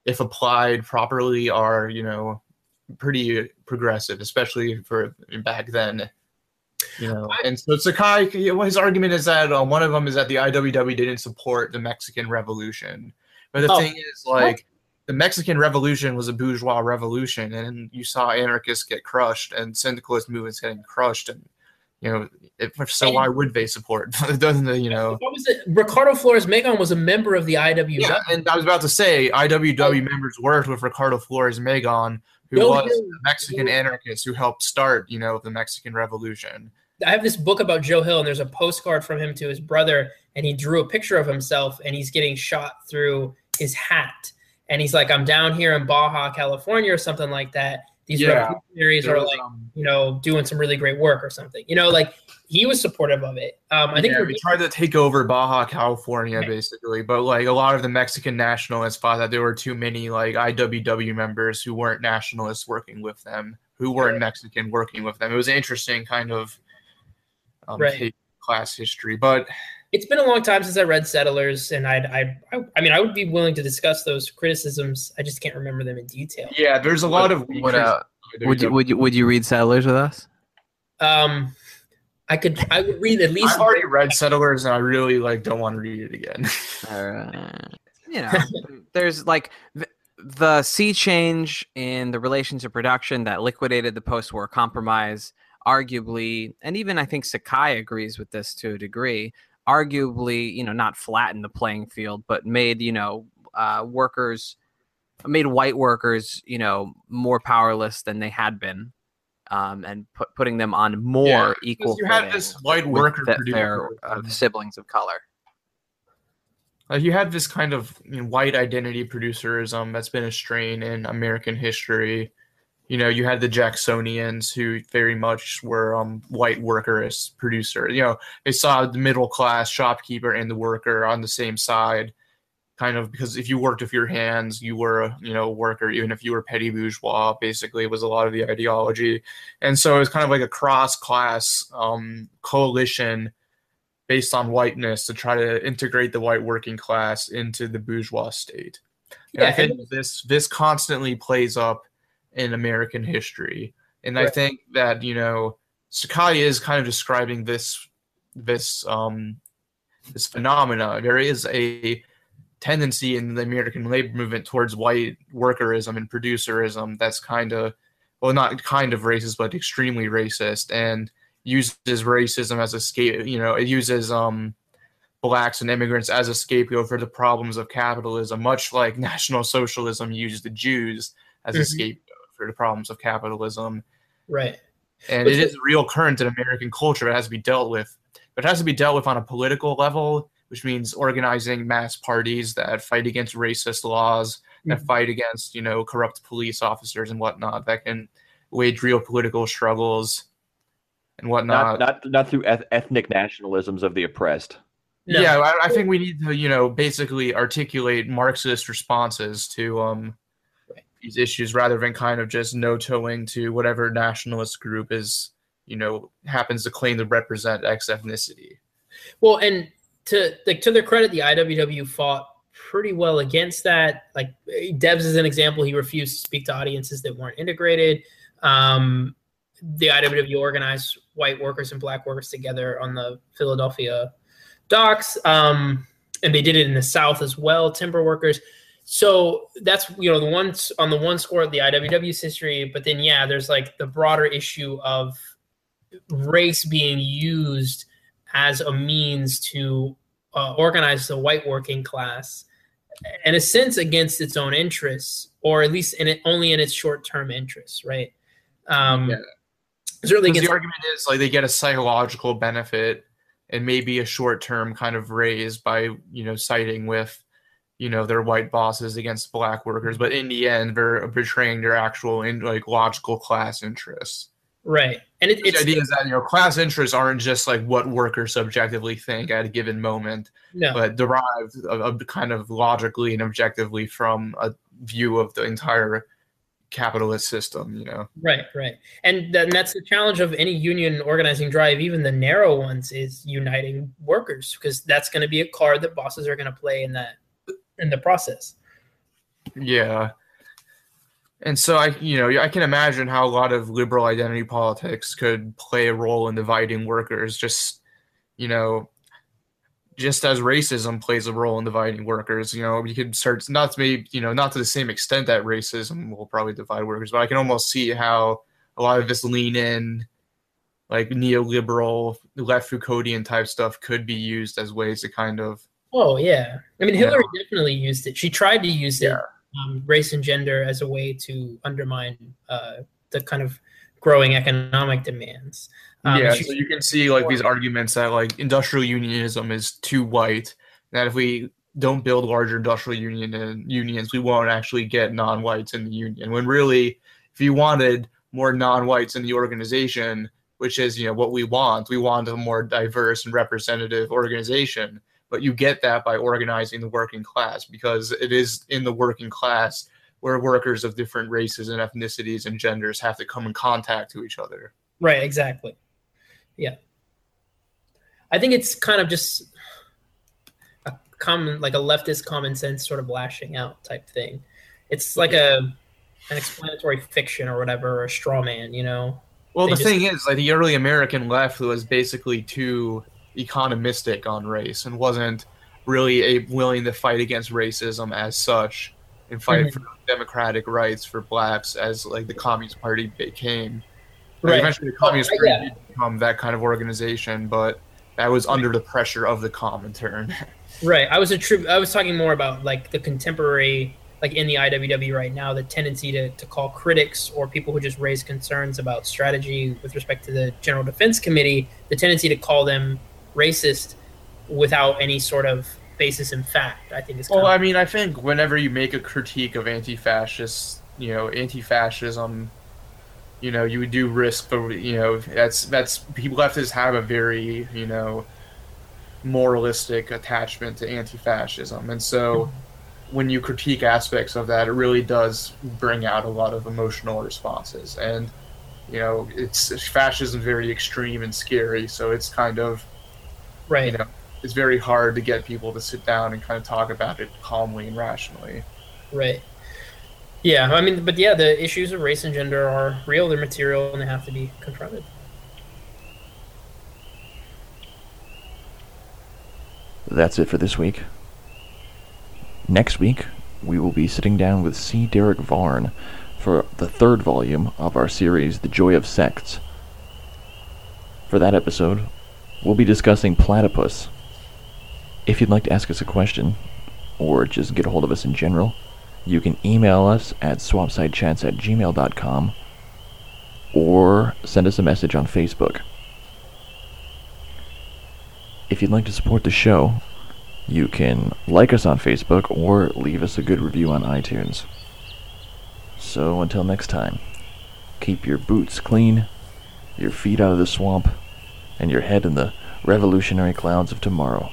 if applied properly, are you know pretty progressive, especially for back then. You know, and so Sakai, his argument is that uh, one of them is that the IWW didn't support the Mexican Revolution, but the oh, thing is, like, the Mexican Revolution was a bourgeois revolution, and you saw anarchists get crushed and syndicalist movements getting crushed, and you know, if, so and, why would they support? <laughs> Doesn't you know? What was it? Ricardo Flores Magón was a member of the IWW. Yeah, and I was about to say IWW oh. members worked with Ricardo Flores Magón, who Joe was a Mexican anarchist who helped start, you know, the Mexican Revolution. I have this book about Joe Hill, and there's a postcard from him to his brother, and he drew a picture of himself, and he's getting shot through his hat, and he's like, "I'm down here in Baja, California, or something like that." These yeah, revolutionaries are like um, you know doing some really great work or something. You know, like he was supportive of it. Um, I think yeah, we tried to take over Baja California right. basically, but like a lot of the Mexican nationalists thought that there were too many like IWW members who weren't nationalists working with them, who weren't right. Mexican working with them. It was an interesting kind of um, right. class history, but it's been a long time since I read Settlers, and I'd, I, I mean, I would be willing to discuss those criticisms. I just can't remember them in detail. Yeah, there's a lot of. What, uh, would you would you would you read Settlers with us? Um, I could. I would read at least. I've already read Settlers, and I really like don't want to read it again. <laughs> uh, you know, there's like the, the sea change in the relations of production that liquidated the post-war compromise. Arguably, and even I think Sakai agrees with this to a degree arguably, you know, not flattened the playing field, but made, you know, uh, workers, made white workers, you know, more powerless than they had been. Um, and put, putting them on more yeah, equal. You had this white worker the, their uh, siblings of color. Uh, you had this kind of you know, white identity producerism that's been a strain in American history you know, you had the Jacksonians who very much were um, white workerist producer. You know, they saw the middle class shopkeeper and the worker on the same side, kind of because if you worked with your hands, you were a you know a worker, even if you were petty bourgeois. Basically, was a lot of the ideology, and so it was kind of like a cross class um, coalition based on whiteness to try to integrate the white working class into the bourgeois state. And yeah, I think this this constantly plays up in American history. And right. I think that, you know, Sakai is kind of describing this this um this phenomena. There is a tendency in the American labor movement towards white workerism and producerism that's kind of well not kind of racist but extremely racist and uses racism as a scape you know it uses um blacks and immigrants as a scapegoat for the problems of capitalism much like <laughs> national socialism used the jews as mm-hmm. a scapegoat for the problems of capitalism. Right. And Which it is a real current in American culture. It has to be dealt with. But it has to be dealt with on a political level, which means organizing mass parties that fight against racist laws, mm-hmm. that fight against, you know, corrupt police officers and whatnot, that can wage real political struggles and whatnot. Not not, not through eth- ethnic nationalisms of the oppressed. No. Yeah, I, I, think we need to, you know, basically articulate Marxist responses to um these issues rather than kind of just no toeing to whatever nationalist group is, you know, happens to claim to represent X ethnicity. Well, and to like to their credit, the IWW fought pretty well against that. Like Debs is an example; he refused to speak to audiences that weren't integrated. Um, the IWW organized white workers and black workers together on the Philadelphia docks, um, and they did it in the South as well. Timber workers so that's you know the ones on the one score of the IWW's history, but then yeah, there's like the broader issue of race being used as a means to uh, organize the white working class, in a sense against its own interests, or at least in it only in its short term interests, right? Um, yeah. Certainly, the argument is like they get a psychological benefit and maybe a short term kind of raise by you know siding with you know their white bosses against black workers but in the end they're betraying their actual in like logical class interests. Right. And it, it's the idea is that you know class interests aren't just like what workers subjectively think at a given moment no. but derived of, of kind of logically and objectively from a view of the entire capitalist system you know? Right right. And, and that's the challenge of any union organizing drive even the narrow ones is uniting workers because that's going to be a card that bosses are going to play in that in the process. Yeah. And so I, you know, I can imagine how a lot of liberal identity politics could play a role in dividing workers. Just, you know, just as racism plays a role in dividing workers, you know, you could start not to maybe, you know, not to the same extent that racism will probably divide workers, but I can almost see how a lot of this lean in, like neoliberal, left Foucauldian type stuff could be used as ways to kind of Oh yeah, I mean Hillary yeah. definitely used it. She tried to use yeah. it, um, race and gender, as a way to undermine uh, the kind of growing economic demands. Um, yeah, so you can see like these arguments that like industrial unionism is too white. That if we don't build larger industrial union uh, unions, we won't actually get non-whites in the union. When really, if you wanted more non-whites in the organization, which is you know what we want, we want a more diverse and representative organization. But you get that by organizing the working class because it is in the working class where workers of different races and ethnicities and genders have to come in contact to each other. Right, exactly. Yeah. I think it's kind of just a common like a leftist common sense sort of lashing out type thing. It's like a an explanatory fiction or whatever, or a straw man, you know. Well, they the just, thing is, like the early American left was basically too economistic on race and wasn't really a, willing to fight against racism as such and fight mm-hmm. for democratic rights for blacks as like the Communist Party became. Like, right. Eventually, the Communist Party yeah. did become that kind of organization, but that was under the pressure of the Comintern. <laughs> right. I was a true. I was talking more about like the contemporary, like in the IWW right now, the tendency to to call critics or people who just raise concerns about strategy with respect to the General Defense Committee, the tendency to call them racist without any sort of basis in fact. I think is. Well, I mean, I think whenever you make a critique of anti-fascist, you know, anti-fascism, you know, you do risk, but you know, that's that's people leftists have a very you know moralistic attachment to anti-fascism, and so. When you critique aspects of that, it really does bring out a lot of emotional responses, and you know, it's fascism very extreme and scary. So it's kind of, right. You know, it's very hard to get people to sit down and kind of talk about it calmly and rationally. Right. Yeah, I mean, but yeah, the issues of race and gender are real, they're material, and they have to be confronted. That's it for this week. Next week, we will be sitting down with C. Derek Varn for the third volume of our series, The Joy of Sects. For that episode, we'll be discussing platypus, if you'd like to ask us a question, or just get a hold of us in general, you can email us at swampsidechats at gmail.com or send us a message on Facebook. If you'd like to support the show, you can like us on Facebook or leave us a good review on iTunes. So until next time, keep your boots clean, your feet out of the swamp, and your head in the revolutionary clouds of tomorrow.